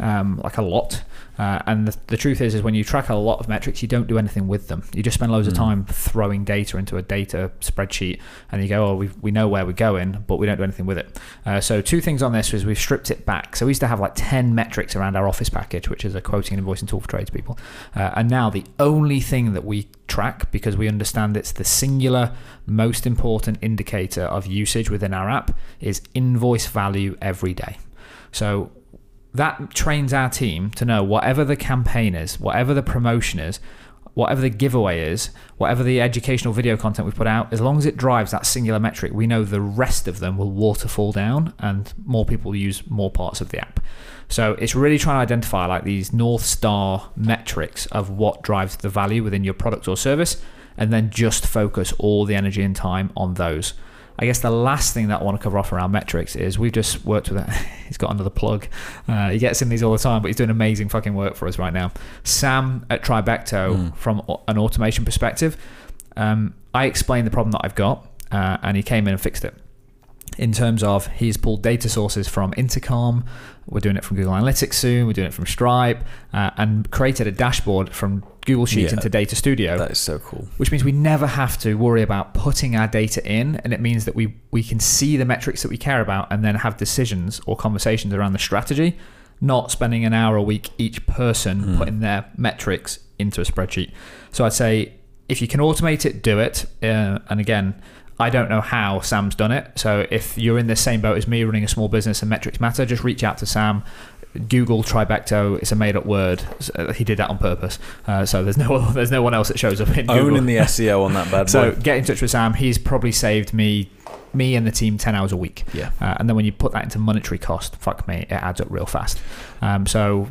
um, like a lot. Uh, and the, the truth is, is when you track a lot of metrics, you don't do anything with them. You just spend loads of Mm. time throwing data into a data spreadsheet, and you go, "Oh, we we know where we're going, but we don't do anything with it." Uh, so, two things on this is we've stripped it back. So we used to have like ten metrics around our Office package, which is a quoting and invoicing tool for tradespeople, uh, and now the only thing that we track because we understand it's the singular most important indicator of usage within our app is invoice value every day. So that trains our team to know whatever the campaign is, whatever the promotion is, whatever the giveaway is, whatever the educational video content we put out, as long as it drives that singular metric, we know the rest of them will waterfall down and more people use more parts of the app. So it's really trying to identify like these North Star metrics of what drives the value within your product or service, and then just focus all the energy and time on those. I guess the last thing that I want to cover off around metrics is we've just worked with. <laughs> He's got another plug. Uh, he gets in these all the time, but he's doing amazing fucking work for us right now. Sam at Tribecto, Mm. from an automation perspective, um, I explained the problem that I've got, uh, and he came in and fixed it. In terms of he's pulled data sources from Intercom, we're doing it from Google Analytics soon, we're doing it from Stripe, uh, and created a dashboard from Google Sheets Yeah. into Data Studio That is so cool. which means we never have to worry about putting our data in and it means that we we can see the metrics that we care about and then have decisions or conversations around the strategy not spending an hour a week each person Hmm. putting their metrics into a spreadsheet so i'd say if you can automate it do it uh, and again I don't know how Sam's done it. So if you're in the same boat as me running a small business and metrics matter, just reach out to Sam. Google Tribecto. It's a made-up word. So He did that on purpose. Uh, so there's no <laughs> there's no one else that shows up in Google. Owning the <laughs> SEO on that bad boy. So get in touch with Sam. He's probably saved me, me and the team ten hours a week. yeah. Uh, and then when you put that into monetary cost, fuck me, it adds up real fast. Um, so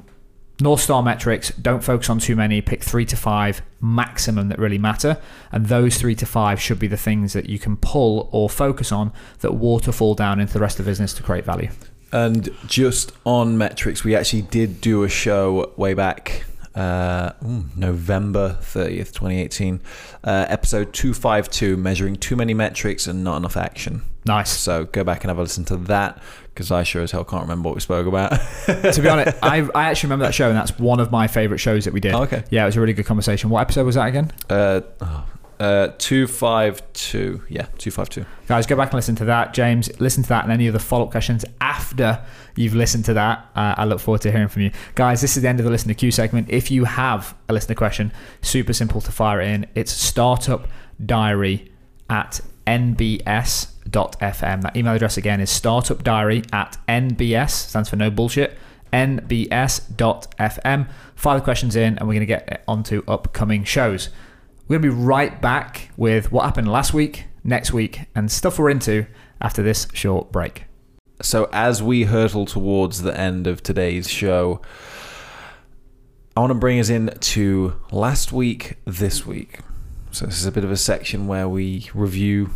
North Star metrics, don't focus on too many. Pick three to five maximum that really matter, and those three to five should be the things that you can pull or focus on that waterfall down into the rest of the business to create value. And just on metrics, we actually did do a show way back, uh, ooh, November 30th, 2018, uh, episode 252, measuring too many metrics and not enough action. Nice. So go back and have a listen to that because I sure as hell can't remember what we spoke about. <laughs> to be honest, <laughs> I, I actually remember that show, and that's one of my favorite shows that we did. Oh, okay. Yeah, it was a really good conversation. What episode was that again? Uh, oh, uh, 252. Yeah, 252. Guys, go back and listen to that. James, listen to that and any other follow up questions after you've listened to that. Uh, I look forward to hearing from you. Guys, this is the end of the Listener Q segment. If you have a listener question, super simple to fire in. It's startup diary at nbs.fm. That email address again is startup diary at nbs, stands for no bullshit, nbs.fm. Fire the questions in and we're going to get onto upcoming shows. We're going to be right back with what happened last week, next week, and stuff we're into after this short break. So as we hurtle towards the end of today's show, I want to bring us in to last week, this week. So this is a bit of a section where we review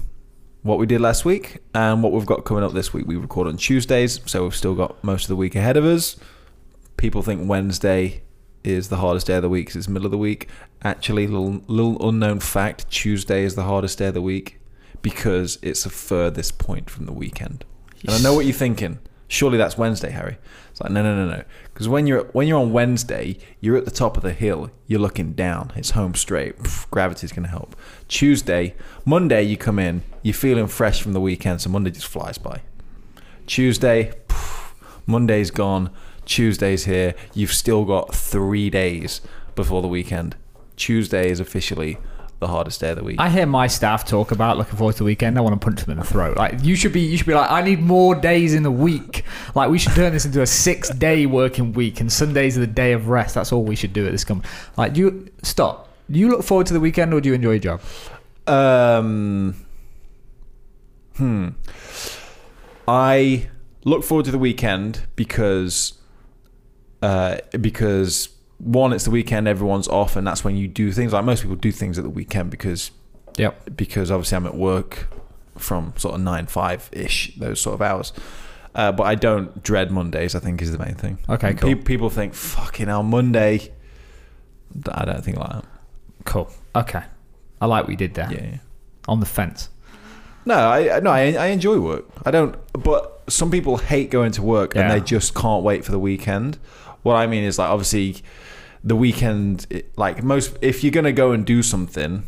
what we did last week and what we've got coming up this week. We record on Tuesdays, so we've still got most of the week ahead of us. People think Wednesday is the hardest day of the week 'cause it's middle of the week. Actually, little, little unknown fact: Tuesday is the hardest day of the week because it's the furthest point from the weekend. And I know what you're thinking. Surely that's Wednesday, Harry. It's like no, no, no, no. Because when you're when you're on Wednesday, you're at the top of the hill. You're looking down. It's home straight. Pff, gravity's gonna help. Tuesday, Monday, you come in. You're feeling fresh from the weekend, so Monday just flies by. Tuesday, pff, Monday's gone. Tuesday's here. You've still got three days before the weekend. Tuesday is officially the hardest day of the week. I hear my staff talk about looking forward to the weekend. I want to punch them in the throat. Like you should be, you should be like, I need more days in the week. Like we should turn this into a six-day working week, and Sundays are the day of rest. That's all we should do at this company. Like, do you stop? Do you look forward to the weekend, or do you enjoy your job? Um, Hmm. I look forward to the weekend because uh, because one, it's the weekend, everyone's off, and that's when you do things. Like most people do things at the weekend because Yep. because obviously I'm at work from sort of nine five ish those sort of hours. Uh, but I don't dread Mondays. I think is the main thing. Okay, cool. Pe- people think fucking hell Monday. I don't think like that. Cool. Okay. I like what you did there. Yeah. yeah. On the fence. No, I no, I, I enjoy work. I don't, but some people hate going to work and they just can't wait for the weekend. What I mean is like obviously the weekend, it- like most, if you're gonna go and do something,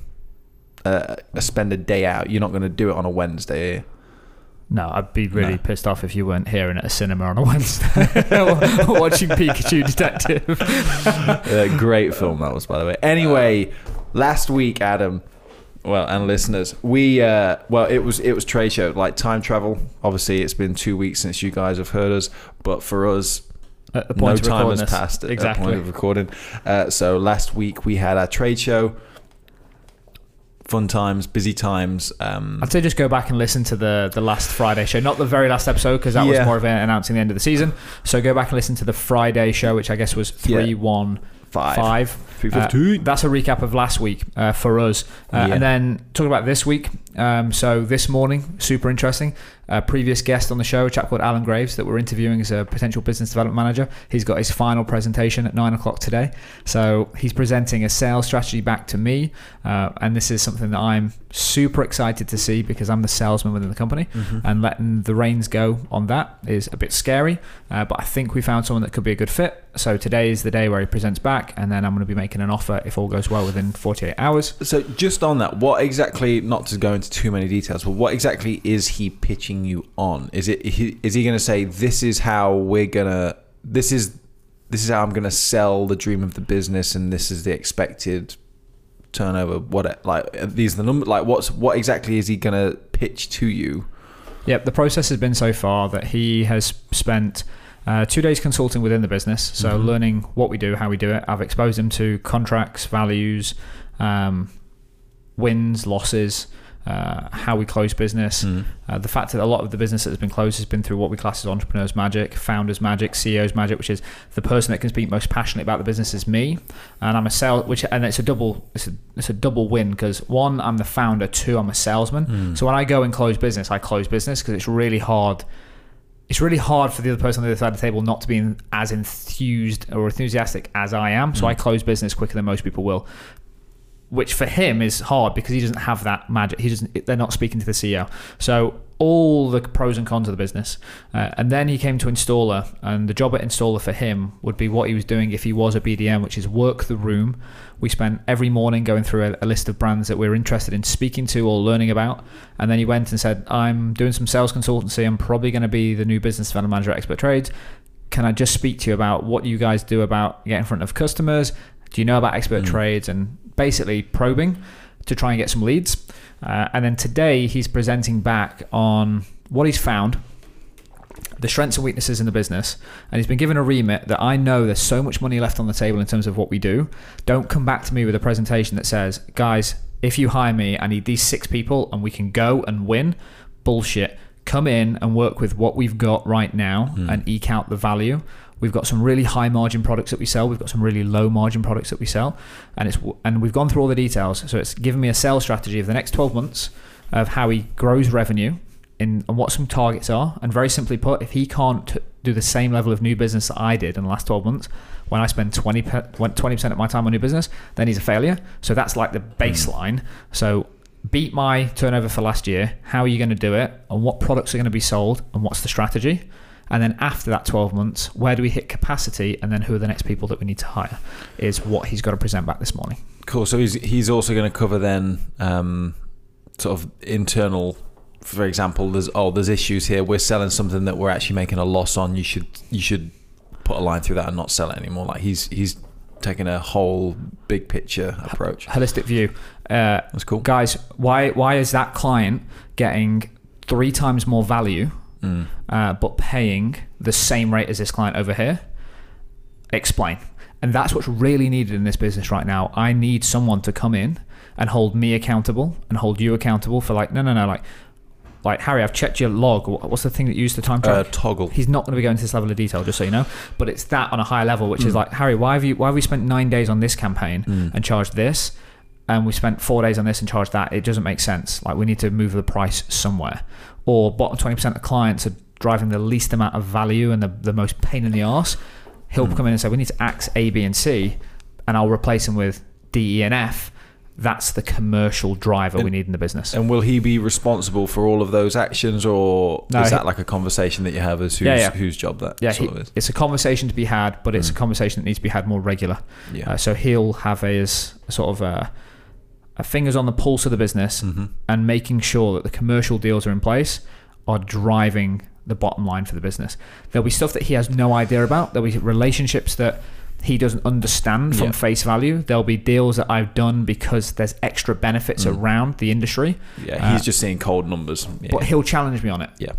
uh, spend a day out, you're not gonna do it on a Wednesday. No, I'd be really No. pissed off if you weren't here and at a cinema on a Wednesday <laughs> <laughs> watching Pikachu Detective. <laughs> Uh, great film that was, by the way. Anyway, last week, Adam, well, and listeners, we uh, well, it was it was trade show like time travel. Obviously, it's been two weeks since you guys have heard us, but for us, At the no point of time has this. passed at the point of recording. Uh, so last week we had our trade show. Fun times, busy times. Um, I'd say just go back and listen to the the last Friday show, not the very last episode because that was more of an announcing the end of the season. So go back and listen to the Friday show, which I guess was Yeah. three one five, five. Uh, that's a recap of last week uh, for us. Uh, Yeah. And then talk about this week. Um, so this morning, super interesting. Uh, previous guest on the show, a chap called Alan Graves, that we're interviewing as a potential business development manager. He's got his final presentation at nine o'clock today. So he's presenting a sales strategy back to me, uh, and this is something that I'm super excited to see because I'm the salesman within the company, Mm-hmm. and letting the reins go on that is a bit scary. Uh, but I think we found someone that could be a good fit. So today is the day where he presents back, and then I'm going to be making an offer if all goes well within 48 hours. So just on that, what exactly? Not to go into too many details, but what exactly is he pitching you on? Is it he- is he going to say this is how we're gonna this is this is how I'm going to sell the dream of the business, and this is the expected turnover? What like these are the number Like what's what exactly is he going to pitch to you? Yep, the process has been so far that he has spent uh, two days consulting within the business, so Mhm. learning what we do, how we do it. I've exposed him to contracts, values, um, wins, losses, uh, how we close business. Mm. Uh, the fact that a lot of the business that has been closed has been through what we class as entrepreneurs magic, founders magic, CEOs magic, which is the person that can speak most passionately about the business is me, and I'm a sales. Which and it's a double. It's a, it's a double win because one, I'm the founder. Two, I'm a salesman. Mm. So when I go and close business, I close business because it's really hard. It's really hard for the other person on the other side of the table not to be as enthused or enthusiastic as I am. So Mm. I close business quicker than most people will which for him is hard because he doesn't have that magic. He doesn't. They're not speaking to the CEO. So all the pros and cons of the business, uh, and then he came to installer, and the job at installer for him would be what he was doing if he was a BDM, which is work the room. We spent every morning going through a, a list of brands that we're interested in speaking to or learning about, and then he went and said, "I'm doing some sales consultancy. I'm probably going to be the new business development manager at Expert Trades." Can I just speak to you about what you guys do about getting in front of customers? Do you know about expert Mm. trades and basically probing to try and get some leads? Uh, and then today he's presenting back on what he's found, the strengths and weaknesses in the business, and he's been given a remit that I know there's so much money left on the table in terms of what we do. Don't come back to me with a presentation that says, guys, if you hire me, I need these six people and we can go and win. Bullshit. Come in and work with what we've got right now Mm. and eke out the value. We've got some really high margin products that we sell. We've got some really low margin products that we sell, and it's and we've gone through all the details. So it's given me a sales strategy of the next 12 months of how he grows revenue in and what some targets are. And very simply put, if he can't do the same level of new business that I did in the last 12 months, when I spend 20 percent of my time on new business, then he's a failure. So that's like the hmm. baseline. So beat my turnover for last year. How are you going to do it? And what products are going to be sold? And what's the strategy? And then after that 12 months, where do we hit capacity? And then who are the next people that we need to hire? Is what he's got to present back this morning. Cool. So he's he's also going to cover then um, sort of internal. For example, there's oh there's issues here. We're selling something that we're actually making a loss on. You should you should put a line through that and not sell it anymore. Like he's he's taking a whole big picture approach. Holistic view. Uh, That's cool. guys, why why is that client getting three times more value, Mm. uh, but paying the same rate as this client over here? Explain. And that's what's really needed in this business right now. I need someone to come in and hold me accountable and hold you accountable for like, no, no, no, like like Harry, I've checked your log. What's the thing that you use to time track? Uh, Toggl. He's not going to be going to this level of detail, just so you know. But it's that on a higher level, which Hmm. is like Harry, why have you why have we spent nine days on this campaign and charged this, and we spent four days on this and charged that? It doesn't make sense. Like we need to move the price somewhere. Or bottom twenty percent of clients are driving the least amount of value and the, the most pain in the arse. He'll Hmm. come in and say, we need to axe A, B, and C, and I'll replace them with D, E, and F. That's the commercial driver we need in the business. And will he be responsible for all of those actions, or No, is he- that like a conversation that you have as whose, Yeah, yeah. whose job that Yeah, sort he- of is? it's a conversation to be had, but it's a conversation that needs to be had more regular. Yeah. Uh, so he'll have his sort of uh, a fingers on the pulse of the business Mm-hmm. and making sure that the commercial deals are in place are driving the bottom line for the business. There'll be stuff that he has no idea about. There'll be relationships that he doesn't understand from Yeah. face value. There'll be deals that I've done because there's extra benefits Mm. around the industry, yeah, he's uh, just seeing cold numbers. Yeah. but he'll challenge me on it yeah.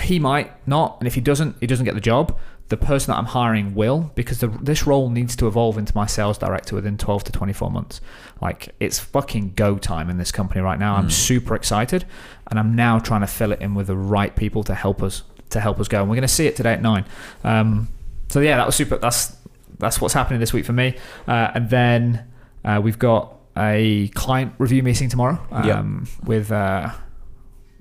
he might not, and if he doesn't, he doesn't get the job. The person that I'm hiring will, because the, this role needs to evolve into my sales director within 12 to 24 months. Like it's fucking go time in this company right now. I'm super excited, and I'm now trying to fill it in with the right people to help us to help us go. And we're going to see it today at nine. Um, so yeah, that was super. That's that's what's happening this week for me. Uh, and then uh, we've got a client review meeting tomorrow Yep. um, with. Uh,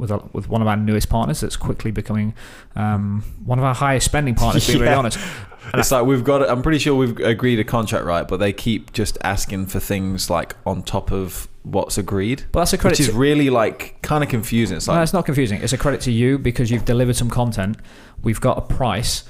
with, a, with one of our newest partners that's quickly becoming um, one of our highest spending partners, to be really Yeah. honest. <laughs> It's like we've got. I'm pretty sure we've agreed a contract, right? But they keep just asking for things like on top of what's agreed, But that's a credit which is to, really like kind of confusing. It's no, like it's not confusing. It's a credit to you because you've delivered some content. We've got a price.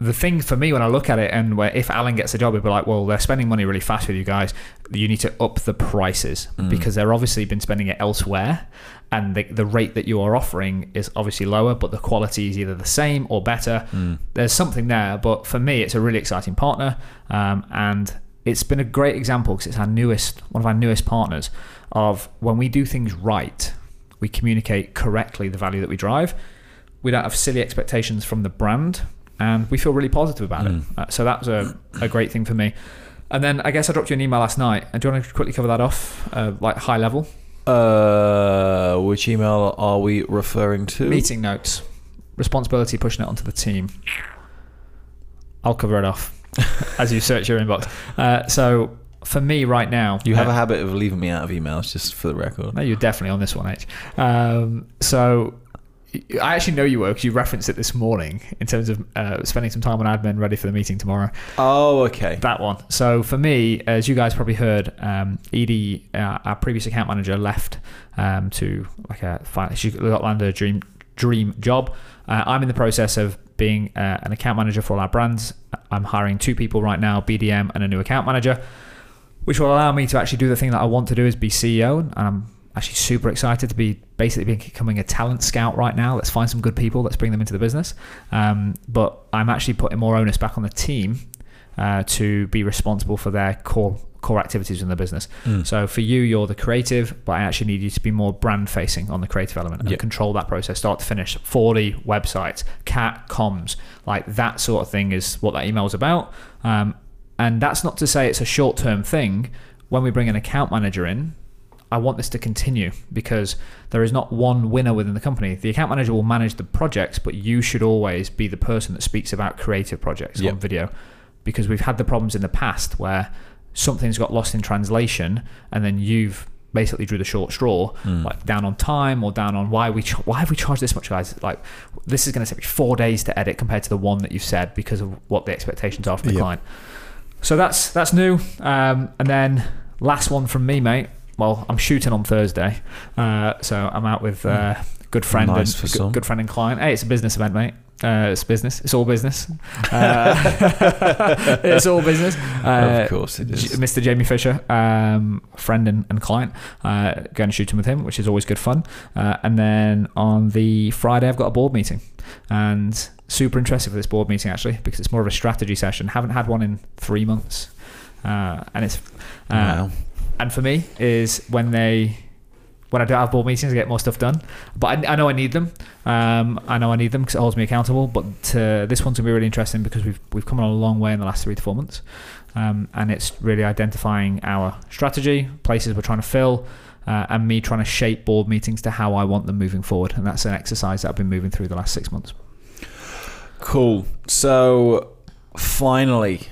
The thing for me when I look at it, and where if Alan gets a job, he'd be like, "Well, they're spending money really fast with you guys. You need to up the prices Mm. because they're obviously been spending it elsewhere, and the, the rate that you are offering is obviously lower, but the quality is either the same or better. Mm. There's something there, but for me, it's a really exciting partner, um, and it's been a great example because it's our newest, one of our newest partners, of when we do things right, we communicate correctly the value that we drive. We don't have silly expectations from the brand, and we feel really positive about Mm. it. Uh, so that was a, a great thing for me. And then I guess I dropped you an email last night. And do you want to quickly cover that off, uh, like high level? Uh, which email are we referring to? Meeting notes, responsibility pushing it onto the team. I'll cover it off <laughs> as you search your inbox. Uh, so for me right now, You have uh, a habit of leaving me out of emails, just for the record. No, you're definitely on this one, H. Um, so I actually know you were because you referenced it this morning in terms of uh, spending some time on admin ready for the meeting tomorrow. Oh, okay. That one. So for me, as you guys probably heard, um, Edie, uh, our previous account manager, left um, to like a she got landed a dream dream job. Uh, I'm in the process of being uh, an account manager for all our brands. I'm hiring two people right now, BDM and a new account manager, which will allow me to actually do the thing that I want to do is be CEO. And I'm actually super excited to be basically becoming a talent scout right now. Let's find some good people. Let's bring them into the business. Um, but I'm actually putting more onus back on the team uh, to be responsible for their core core activities in the business. Mm. So for you, you're the creative, but I actually need you to be more brand facing on the creative element and Yeah. control that process start to finish. 40 websites, cat comms, like that sort of thing is what that email is about. Um, and that's not to say it's a short term thing. When we bring an account manager in, I want this to continue because there is not one winner within the company. The account manager will manage the projects, but you should always be the person that speaks about creative projects Yep. on video because we've had the problems in the past where something's got lost in translation and then you've basically drew the short straw Mm. like down on time or down on why we ch- why have we charged this much guys like this is going to take me four days to edit compared to the one that you've said because of what the expectations are from the Yep. client so that's that's new um, and then last one from me mate well i'm shooting on thursday uh, so i'm out with uh, good friend Nice and good, good friend and client hey it's a business event mate uh, it's business. It's all business. <laughs> Uh, <laughs> it's all business. Uh, of course it J- Mr. Jamie Fisher, um, friend and, and client, uh, going shooting with him, which is always good fun. Uh, and then on the Friday, I've got a board meeting, and super interested for this board meeting actually because it's more of a strategy session. Haven't had one in three months, uh, and it's uh, wow. And for me is when they when I don't have board meetings, I get more stuff done. But I, I know I need them. Um, I know I need them because it holds me accountable. But uh, this one's gonna be really interesting because we've we've come a long way in the last three to four months, um, and it's really identifying our strategy, places we're trying to fill, uh, and me trying to shape board meetings to how I want them moving forward. And that's an exercise that I've been moving through the last six months. Cool. So finally,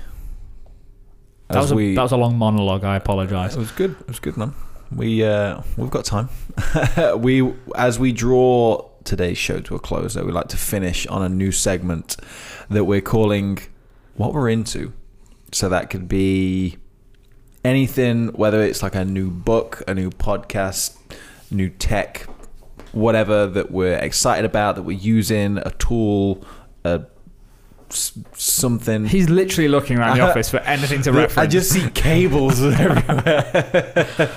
That was, a, we that was a long monologue. I apologise. It was good. It was good, man. We uh, we've got time. <laughs> we as we draw today's show to a close, though, we like to finish on a new segment that we're calling "What We're Into." So that could be anything, whether it's like a new book, a new podcast, new tech, whatever that we're excited about, that we're using, a tool, a something. He's literally looking around the office for anything to reference. I just see cables <laughs> everywhere.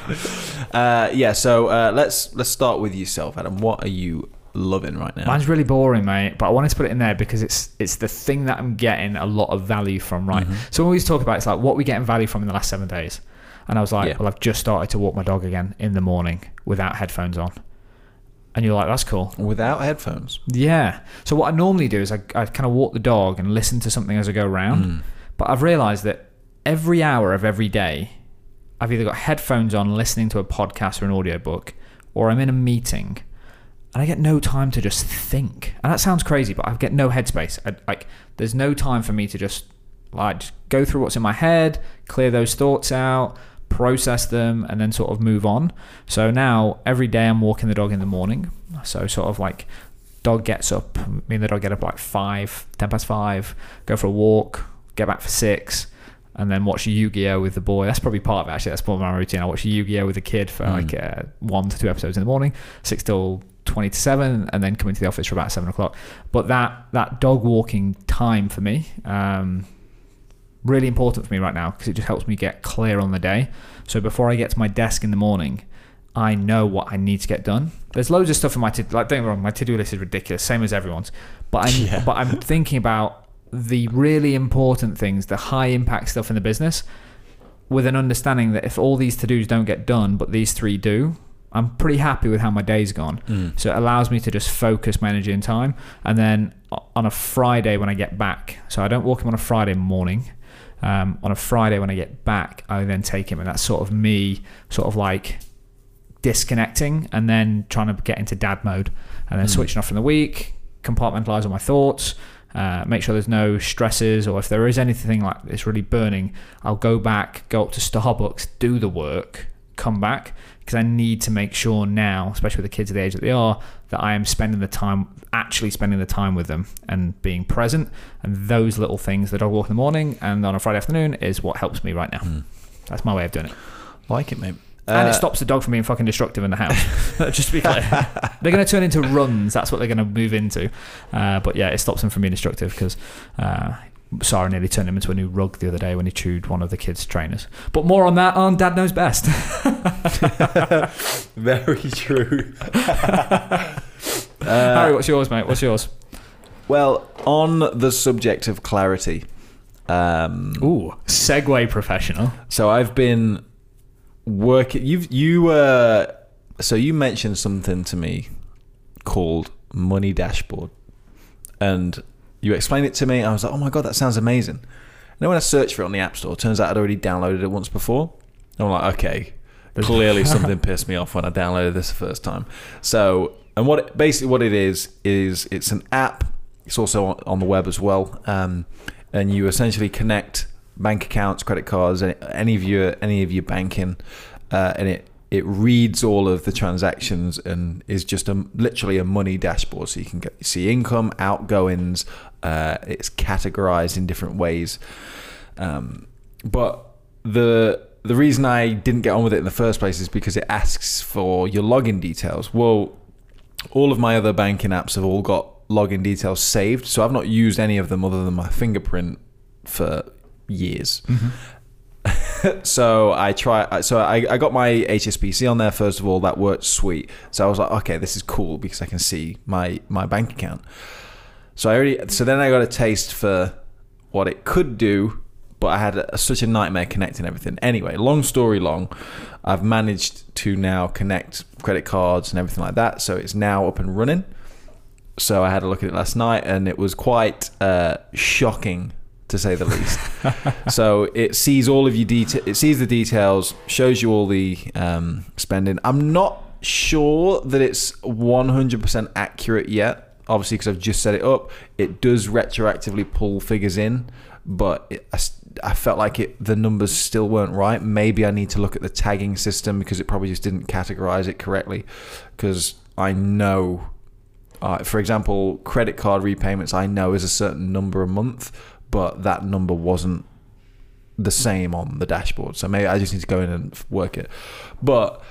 <laughs> uh, yeah, so uh, let's let's start with yourself, Adam. What are you loving right now? Mine's really boring, mate. But I wanted to put it in there because it's it's the thing that I'm getting a lot of value from. Right. Mm-hmm. So we always talk about it's like what we getting value from in the last seven days, and I was like, Yeah. well, I've just started to walk my dog again in the morning without headphones on, and you're like, that's cool. Without headphones. Yeah. So what I normally do is I, I kind of walk the dog and listen to something as I go around. Mm. But I've realised that every hour of every day, I've either got headphones on listening to a podcast or an audiobook, or I'm in a meeting and I get no time to just think. And that sounds crazy, but I get no headspace. I, like, there's no time for me to just like just go through what's in my head, clear those thoughts out, process them, and then sort of move on. So now every day I'm walking the dog in the morning. So sort of like dog gets up, me and the dog get up like five, ten past five, go for a walk, get back for six, and then watch Yu-Gi-Oh with the boy. That's probably part of it. Actually, that's part of my routine. I watch Yu-Gi-Oh with the kid for like uh, one to two episodes in the morning, six till twenty to seven, and then come into the office for about seven o'clock. But that that dog walking time for me, um, really important for me right now because it just helps me get clear on the day. So before I get to my desk in the morning, I know what I need to get done. There's loads of stuff in my to like don't get me wrong, my to-do list is ridiculous, same as everyone's. But I'm <laughs> Yeah. but I'm thinking about the really important things, the high impact stuff in the business, with an understanding that if all these to-dos don't get done, but these three do, I'm pretty happy with how my day's gone. Mm. So it allows me to just focus my energy and time. And then on a Friday when I get back, so I don't walk him on a Friday morning. Um, on a Friday when I get back, I then take him, and that's sort of me, sort of like disconnecting and then trying to get into dad mode and then Mm. switching off from the week, compartmentalize all my thoughts, uh, make sure there's no stresses, or if there is anything like this really burning, I'll go back, go up to Starbucks, do the work, come back because I need to make sure now, especially with the kids at the age that they are, that I am spending the time, actually spending the time with them and being present. And those little things, the dog walk in the morning and on a Friday afternoon, is what helps me right now. Mm. That's my way of doing it. Like it, mate. And Uh, it stops the dog from being fucking destructive in the house. <laughs> <laughs> Just to be clear. they're going to turn into runs. That's what they're going to move into. Uh, but yeah, it stops them from being destructive because uh, Sarah nearly turned him into a new rug the other day when he chewed one of the kids' trainers. But more on that on Dad Knows Best. <laughs> Very true. <laughs> Harry, what's yours, mate? What's yours? Well, on the subject of clarity, um, Ooh, segue professional. so I've been working. You've you uh, so you mentioned something to me called Money Dashboard, and you explained it to me. I was like, oh my god, that sounds amazing. And then when I searched for it on the App Store, it turns out I'd already downloaded it once before. And I'm like, okay, clearly <laughs> something pissed me off when I downloaded this the first time. So, and what it, basically what it is is it's an app. It's also on, on the web as well, um, and you essentially connect bank accounts, credit cards, any, any of your any of your banking, uh, and it it reads all of the transactions and is just a literally a money dashboard. So you can get, see income, outgoings. Uh, it's categorized in different ways. Um, but the the reason I didn't get on with it in the first place is because it asks for your login details. Well, all of my other banking apps have all got login details saved, so I've not used any of them other than my fingerprint for years. <laughs> so I try. So I, I got my HSBC on there first of all. That worked sweet. So I was like, okay, this is cool because I can see my my bank account. So I already. So then I got a taste for what it could do, but I had a, such a nightmare connecting everything. Anyway, long story long, I've managed to now connect credit cards and everything like that. So it's now up and running. So I had a look at it last night, and it was quite uh, shocking to say the least. <laughs> so it sees all of your detail. It sees the details, shows you all the um, spending. I'm not sure that it's 100% accurate yet. Obviously, because I've just set it up, it does retroactively pull figures in, but it, I, I felt like it the numbers still weren't right. Maybe I need to look at the tagging system because it probably just didn't categorize it correctly. Because I know uh, for example, credit card repayments I know is a certain number a month, but that number wasn't the same on the dashboard. So maybe I just need to go in and work it. But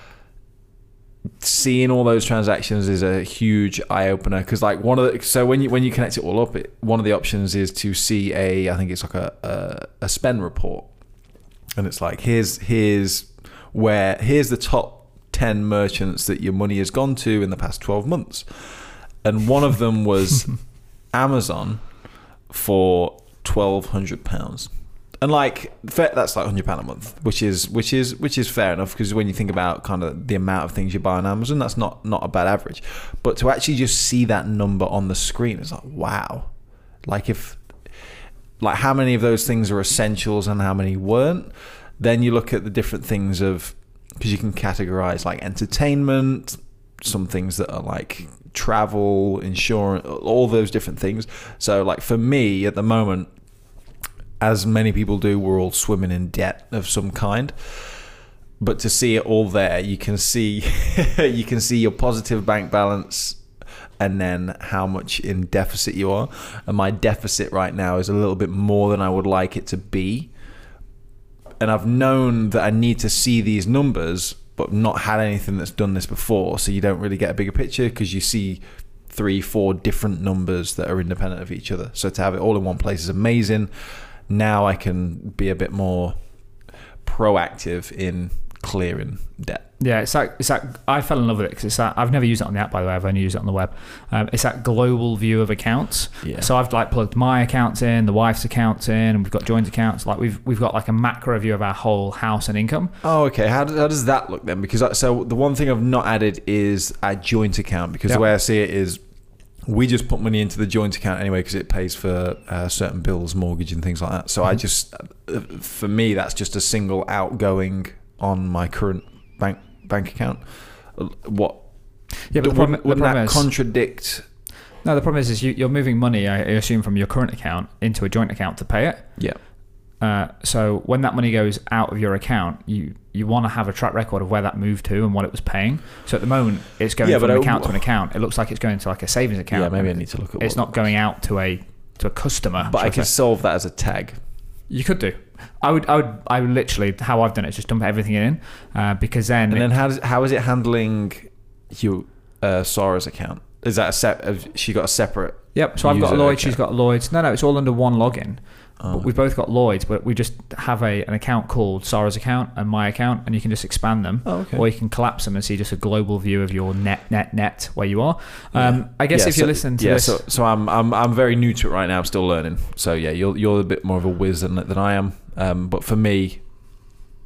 seeing all those transactions is a huge eye opener because like one of the so when you when you connect it all up, it, one of the options is to see a I think it's like a a, a spend report, and it's like here's here's where here's the top 10 merchants that your money has gone to in the past 12 months and one of them was <laughs> Amazon for twelve hundred pounds. And like that's like hundred pound a month, which is which is which is fair enough because when you think about kind of the amount of things you buy on Amazon, that's not not a bad average. But to actually just see that number on the screen is like wow, like if like how many of those things are essentials and how many weren't. Then you look at the different things of because you can categorize like entertainment, some things that are like travel, insurance, all those different things. So, like for me at the moment, as many people do, we're all swimming in debt of some kind. But to see it all there, you can see <laughs> you can see your positive bank balance and then how much in deficit you are. And my deficit right now is a little bit more than I would like it to be. And I've known that I need to see these numbers but not had anything that's done this before, so you don't really get a bigger picture because you see three, four different numbers that are independent of each other. So to have it all in one place is amazing. Now I can be a bit more proactive in clearing debt. Yeah, it's like it's like I fell in love with it because it's that I've never used it on the app by the way. I've only used it on the web. Um, it's that global view of accounts. Yeah. So I've like plugged my accounts in, the wife's accounts in, and we've got joint accounts. Like we've we've got like a macro view of our whole house and income. Oh, okay. How, does- how does that look then? Because I, so the one thing I've not added is a joint account because Yep. the way I see it is we just put money into the joint account anyway because it pays for uh, certain bills, mortgage, and things like that. So I Mm-hmm. just, uh, for me, that's just a single outgoing on my current bank bank account. What? Yeah, but the wouldn't problem, the wouldn't problem that is contradict? no. The problem is, is you, you're moving money. I assume from your current account into a joint account to pay it. Yeah. Uh, so when that money goes out of your account, you you want to have a track record of where that moved to and what it was paying. So at the moment, it's going Yeah, from an account to an account. It looks like it's going to like a savings account. Yeah, maybe I need to look at. It's not going out to a to a customer. But I shall could solve that as a tag. You could do. I would. I would. I would literally. How I've done it is just dump everything in, uh, because then. And then how does how is it handling your uh, Sarah's account? Is that a set? Have she got a separate? yep. So I've got Lloyd. She's account. got a Lloyd's. No, no. It's all under one login. Oh. But we've both got Lloyd's, but we just have a an account called Sarah's account and my account, and you can just expand them. Oh, okay. Or you can collapse them and see just a global view of your net, net, net where you are. Um, I guess Yeah, if you so- listen to yeah, this, so so I'm I'm I'm very new to it right now. I'm still learning. So yeah, you're you're a bit more of a whiz than than I am. Um, but for me,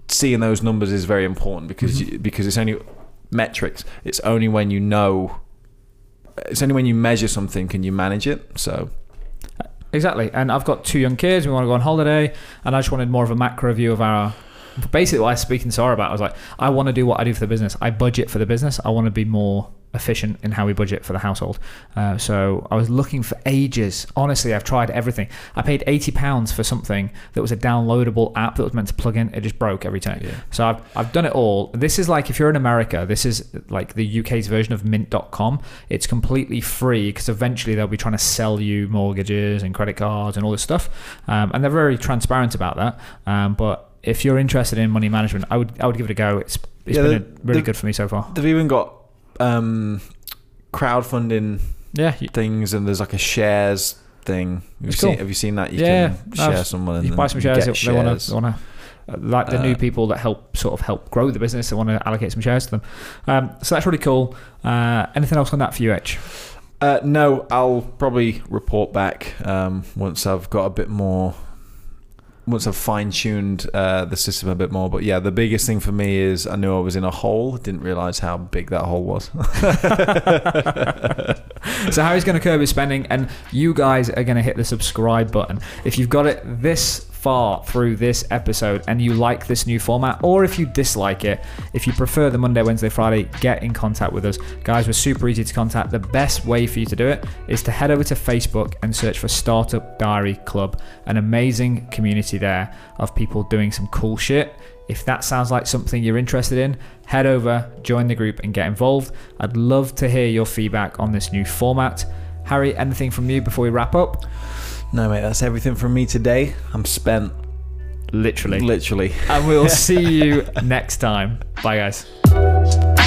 seeing those numbers is very important because Mm-hmm. you, because it's only metrics. It's only when you know. It's only when you measure something can you manage it. So Exactly. And I've got two young kids. We want to go on holiday, and I just wanted more of a macro view of our. Basically, what I was speaking to Sarah about, I was like, I want to do what I do for the business. I budget for the business. I want to be more efficient in how we budget for the household. Uh, so I was looking for ages. Honestly, I've tried everything. I paid eighty pounds for something that was a downloadable app that was meant to plug in. It just broke every time. Yeah. So I've, I've done it all. This is like if you're in America, this is like the UK's version of mint.com. It's completely free because eventually they'll be trying to sell you mortgages and credit cards and all this stuff. Um, and they're very transparent about that. Um, but if you're interested in money management, I would I would give it a go. It's it's Yeah, been the- a, really the- good for me so far. they've even got um, crowdfunding Yeah. things, and there's like a shares thing. Have you, seen, cool. have you seen that? You Yeah, can no, share someone. You buy some shares. get They want to. want to like the new Uh, people that help sort of help grow the business. They want to allocate some shares to them. Um, so that's really cool. Uh, anything else on that for you, H? Uh, no, I'll probably report back um, once I've got a bit more. Once I've fine tuned uh, the system a bit more, but yeah, the biggest thing for me is I knew I was in a hole. Didn't realize how big that hole was. <laughs> so Harry's going to curb his spending, and you guys are going to hit the subscribe button. If you've got it this far through this episode and you like this new format, or if you dislike it, if you prefer the Monday, Wednesday, Friday, get in contact with us. Guys, we're super easy to contact. The best way for you to do it is to head over to Facebook and search for Startup Diary Club, an amazing community there of people doing some cool shit. If that sounds like something you're interested in, head over, join the group, and get involved. I'd love to hear your feedback on this new format. Harry, anything from you before we wrap up? No, mate, that's everything from me today. I'm spent. Literally. Literally. and we'll <laughs> see you next time. Bye, guys.